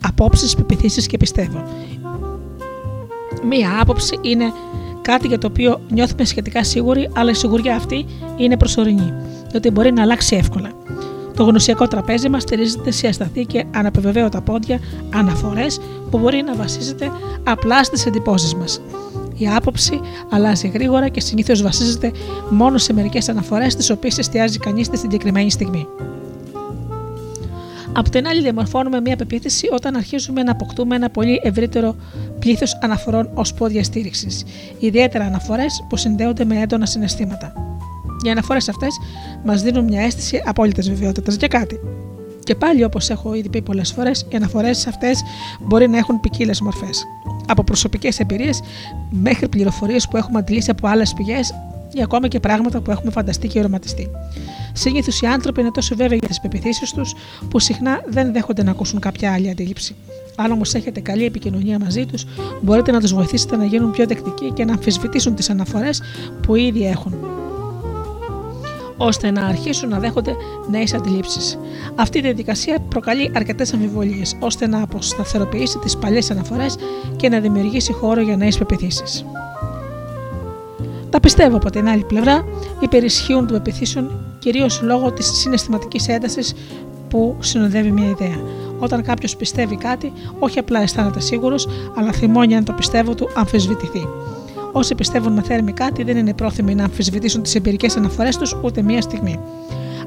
Απόψεις, πεπιθήσεις και πιστεύω. Μία άποψη είναι κάτι για το οποίο νιώθουμε σχετικά σίγουροι, αλλά η σιγουριά αυτή είναι προσωρινή, διότι μπορεί να αλλάξει εύκολα. Το γνωσιακό τραπέζι μας στηρίζεται σε ασταθή και αναπεβεβαίωτα πόδια αναφορές που μπορεί να βασίζεται απλά στις εντυπώσεις μας. Η άποψη αλλάζει γρήγορα και συνήθως βασίζεται μόνο σε μερικές αναφορές, τις οποίες εστιάζει κανείς στη συγκεκριμένη στιγμή. Απ' την άλλη, διαμορφώνουμε μια πεποίθηση όταν αρχίζουμε να αποκτούμε ένα πολύ ευρύτερο πλήθος αναφορών ως πόδια στήριξης, ιδιαίτερα αναφορές που συνδέονται με έντονα συναισθήματα. Οι αναφορές αυτές μας δίνουν μια αίσθηση απόλυτης βεβαιότητας για κάτι. Και πάλι, όπως έχω ήδη πει πολλές φορές, οι αναφορές αυτές μπορεί να έχουν ποικίλες μορφές. Από προσωπικές εμπειρίες μέχρι πληροφορίες που έχουμε αντιλήσει από άλλες πηγές ή ακόμα και πράγματα που έχουμε φανταστεί και οραματιστεί. Συνήθως οι άνθρωποι είναι τόσο βέβαιοι για τις πεπιθήσεις τους που συχνά δεν δέχονται να ακούσουν κάποια άλλη αντίληψη. Αν όμως έχετε καλή επικοινωνία μαζί τους, μπορείτε να τους βοηθήσετε να γίνουν πιο δεκτικοί και να αμφισβητήσουν τις αναφορές που ήδη έχουν ώστε να αρχίσουν να δέχονται νέες αντιλήψεις. Αυτή η διαδικασία προκαλεί αρκετές αμφιβολίες, ώστε να αποσταθεροποιήσει τις παλιές αναφορές και να δημιουργήσει χώρο για νέες πεπιθήσεις. Τα πιστεύω από την άλλη πλευρά υπερισχύουν των πεπιθήσεων κυρίως λόγω της συναισθηματικής έντασης που συνοδεύει μια ιδέα. Όταν κάποιος πιστεύει κάτι, όχι απλά αισθάνεται σίγουρος, αλλά θυμώνει αν το πιστεύω του αμφισβητηθεί. Όσοι πιστεύουν με θέρμη κάτι δεν είναι πρόθυμοι να αμφισβητήσουν τις εμπειρικές αναφορές τους ούτε μία στιγμή.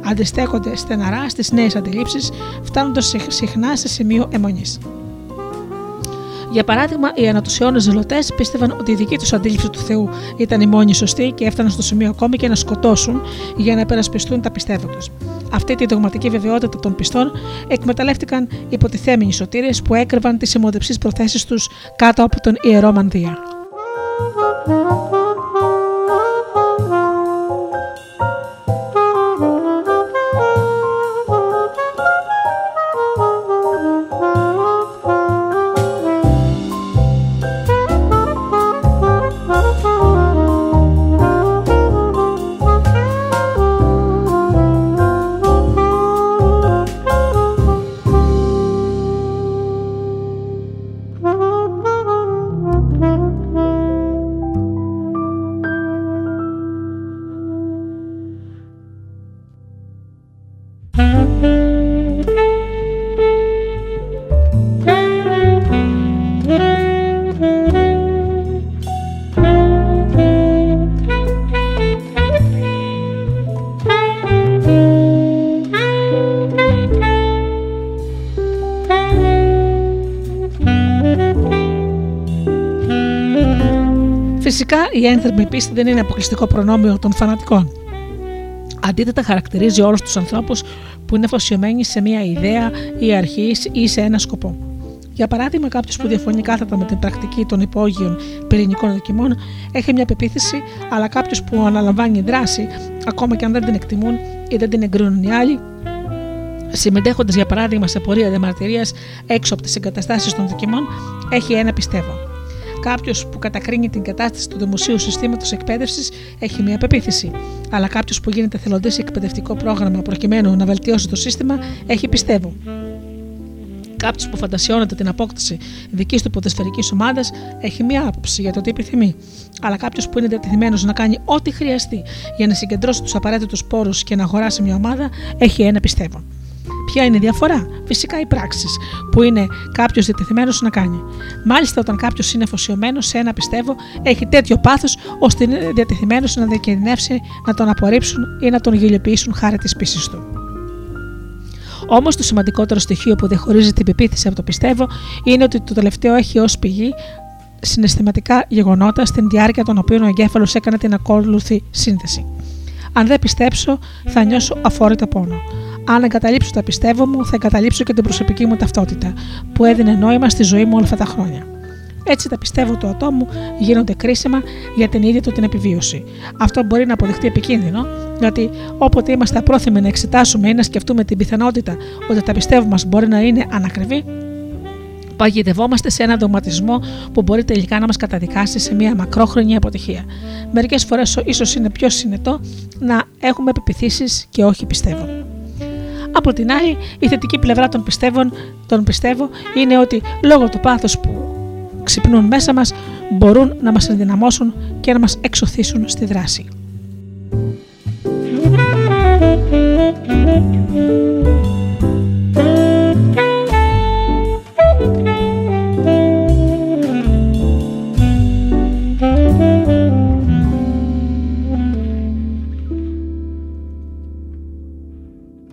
Αντιστέκονται στεναρά στις νέες αντιλήψεις, φτάνοντας συχνά σε σημείο αιμονής. Για παράδειγμα, οι ανατοσιώνε ζελωτές πίστευαν ότι η δική τους αντίληψη του Θεού ήταν η μόνη σωστή και έφταναν στο σημείο ακόμη και να σκοτώσουν για να υπερασπιστούν τα πιστεύω τους. Αυτή τη δογματική βεβαιότητα των πιστών εκμεταλλεύτηκαν υποτιθέμενοι σωτήρες που έκρυβαν τις αιμοδεψείς προθέσεις τους κάτω από τον ιερό μανδύα. Η ένθερμη πίστη δεν είναι αποκλειστικό προνόμιο των φανατικών. Αντίθετα, χαρακτηρίζει όλους τους ανθρώπους που είναι αφοσιωμένοι σε μια ιδέα ή αρχή ή σε ένα σκοπό. Για παράδειγμα, κάποιος που διαφωνεί κάθετα με την πρακτική των υπόγειων πυρηνικών δοκιμών έχει μια πεποίθηση, αλλά κάποιος που αναλαμβάνει δράση, ακόμα και αν δεν την εκτιμούν ή δεν την εγκρίνουν οι άλλοι, συμμετέχοντας για παράδειγμα σε πορεία διαμαρτυρίας έξω από τις εγκαταστάσεις των δοκιμών, έχει ένα πιστεύω. Κάποιος που κατακρίνει την κατάσταση του δημοσίου συστήματος εκπαίδευσης έχει μια πεποίθηση. Αλλά κάποιος που γίνεται θελοντής σε εκπαιδευτικό πρόγραμμα προκειμένου να βελτιώσει το σύστημα έχει πιστεύω. Κάποιος που φαντασιώνεται την απόκτηση δικής του ποδοσφαιρικής ομάδας έχει μία άποψη για το τι επιθυμεί. Αλλά κάποιος που είναι διατεθειμένος να κάνει ό,τι χρειαστεί για να συγκεντρώσει τους απαραίτητους πόρους και να αγοράσει μια ομάδα έχει ένα πιστεύω. Ποια είναι η διαφορά, φυσικά οι πράξεις που είναι κάποιος διατεθειμένος να κάνει. Μάλιστα, όταν κάποιος είναι αφοσιωμένος σε ένα πιστεύω, έχει τέτοιο πάθος ώστε είναι διατεθειμένος να διακινδυνεύσει να τον απορρίψουν ή να τον γελιοποιήσουν χάρη της πίστη του. Όμως το σημαντικότερο στοιχείο που διαχωρίζει την πεποίθηση από το πιστεύω είναι ότι το τελευταίο έχει ως πηγή συναισθηματικά γεγονότα στην διάρκεια των οποίων ο εγκέφαλος έκανε την ακόλουθη σύνθεση. Αν δεν πιστέψω, θα νιώσω αφόρητα πόνο. Αν εγκαταλείψω τα πιστεύω μου, θα εγκαταλείψω και την προσωπική μου ταυτότητα, που έδινε νόημα στη ζωή μου όλα αυτά τα χρόνια. Έτσι τα πιστεύω του ατόμου γίνονται κρίσιμα για την ίδια του την επιβίωση. Αυτό μπορεί να αποδειχτεί επικίνδυνο, γιατί όποτε είμαστε απρόθυμοι να εξετάσουμε ή να σκεφτούμε την πιθανότητα ότι τα πιστεύω μας μπορεί να είναι ανακριβή, παγιδευόμαστε σε έναν δογματισμό που μπορεί τελικά να μας καταδικάσει σε μια μακρόχρονη αποτυχία. Μερικές φορές ίσως είναι πιο συνετό να έχουμε επιπιθήσεις και όχι πιστεύω. Από την άλλη, η θετική πλευρά των πιστεύων, των πιστεύω είναι ότι λόγω του πάθους που ξυπνούν μέσα μας μπορούν να μας ενδυναμώσουν και να μας εξωθήσουν στη δράση.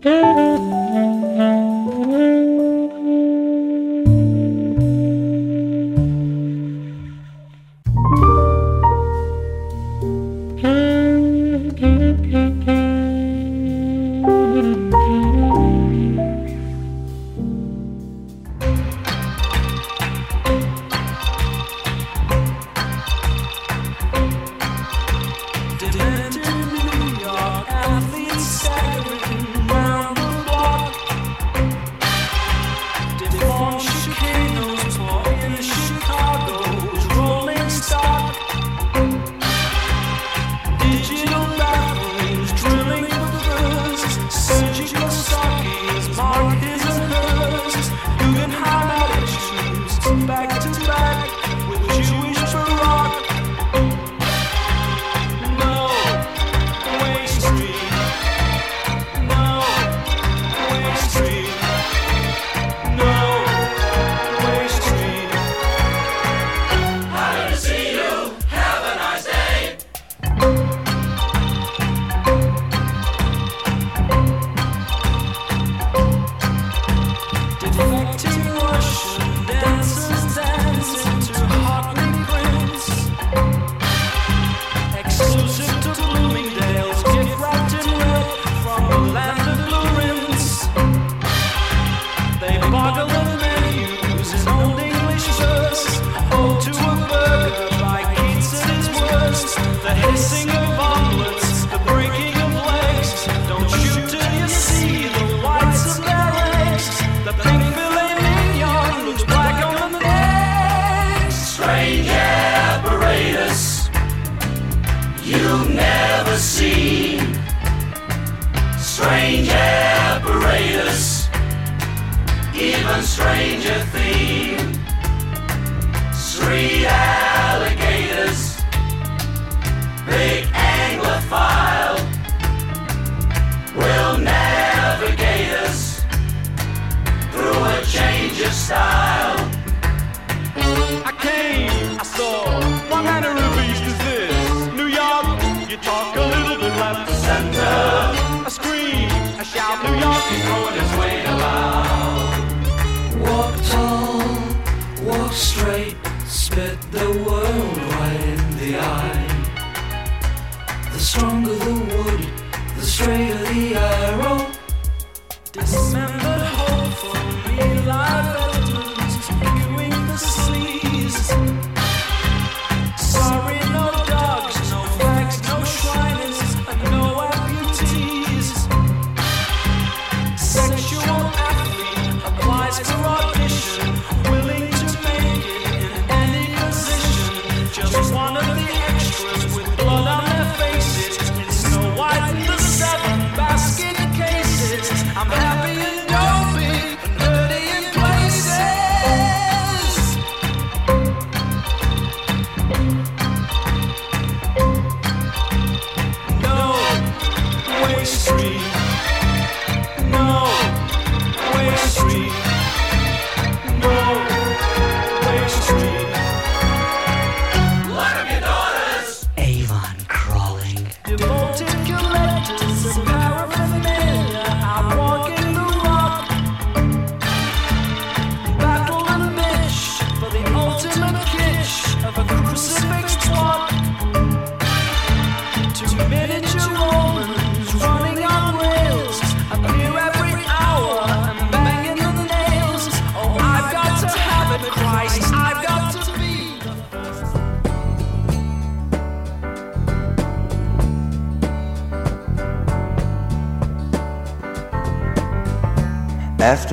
Back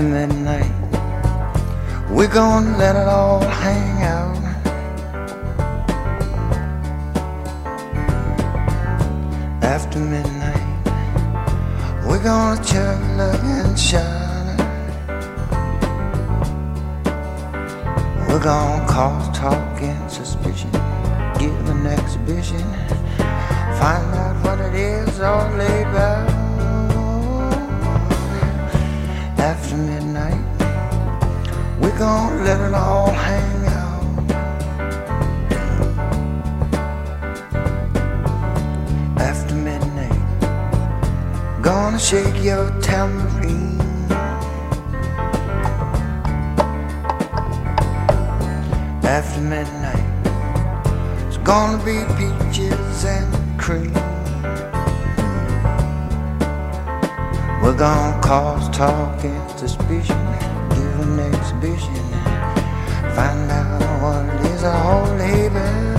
After midnight, we're gonna let it all hang out. After midnight, we're gonna chug, look, and shine. We're gonna cause talk and suspicion, give an exhibition, find out what it is all about. After midnight, we're gonna let it all hang out. After midnight, gonna shake your tambourine. After midnight, it's gonna be peaches and cream. We're gonna cause talk and suspicion, give an exhibition, find out what is all about. After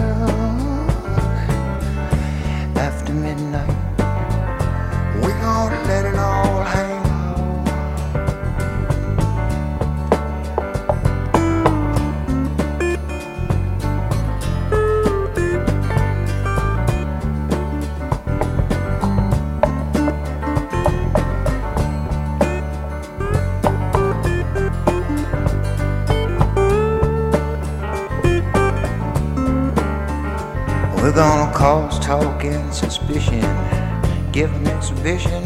exhibition,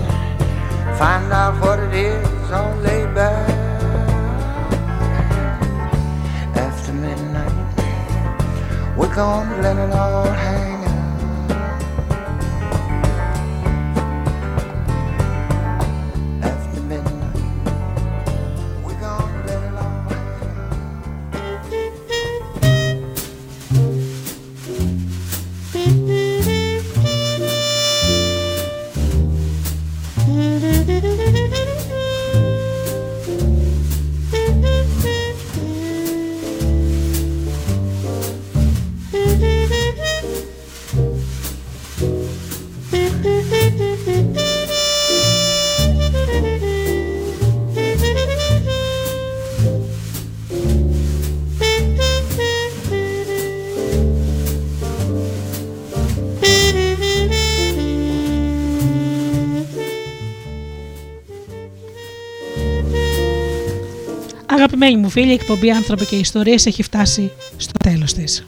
Αγαπημένοι μου φίλοι, η εκπομπή Άνθρωποι και Ιστορίες έχει φτάσει στο τέλος της.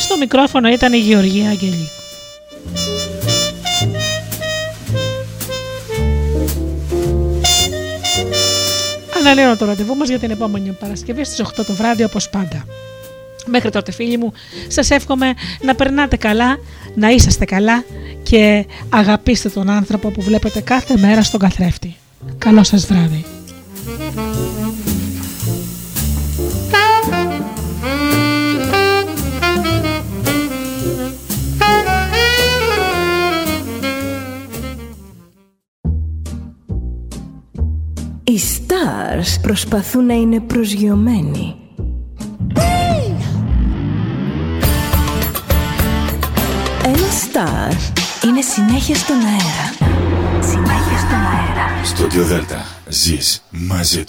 Στο μικρόφωνο ήταν η Γεωργία Αγγελή. Αναλύω το ραντεβού μας για την επόμενη Παρασκευή στις 8 το βράδυ όπως πάντα. Μέχρι τότε φίλοι μου, σας εύχομαι να περνάτε καλά, να είσαστε καλά και αγαπήστε τον άνθρωπο που βλέπετε κάθε μέρα στον καθρέφτη. Καλό σας βράδυ. Stars προσπαθούν να είναι προσγειωμένοι. Ένα star είναι συνέχεια στον αέρα. Συνέχεια στον αέρα. Στο Δέλτα ζεις μαζί του.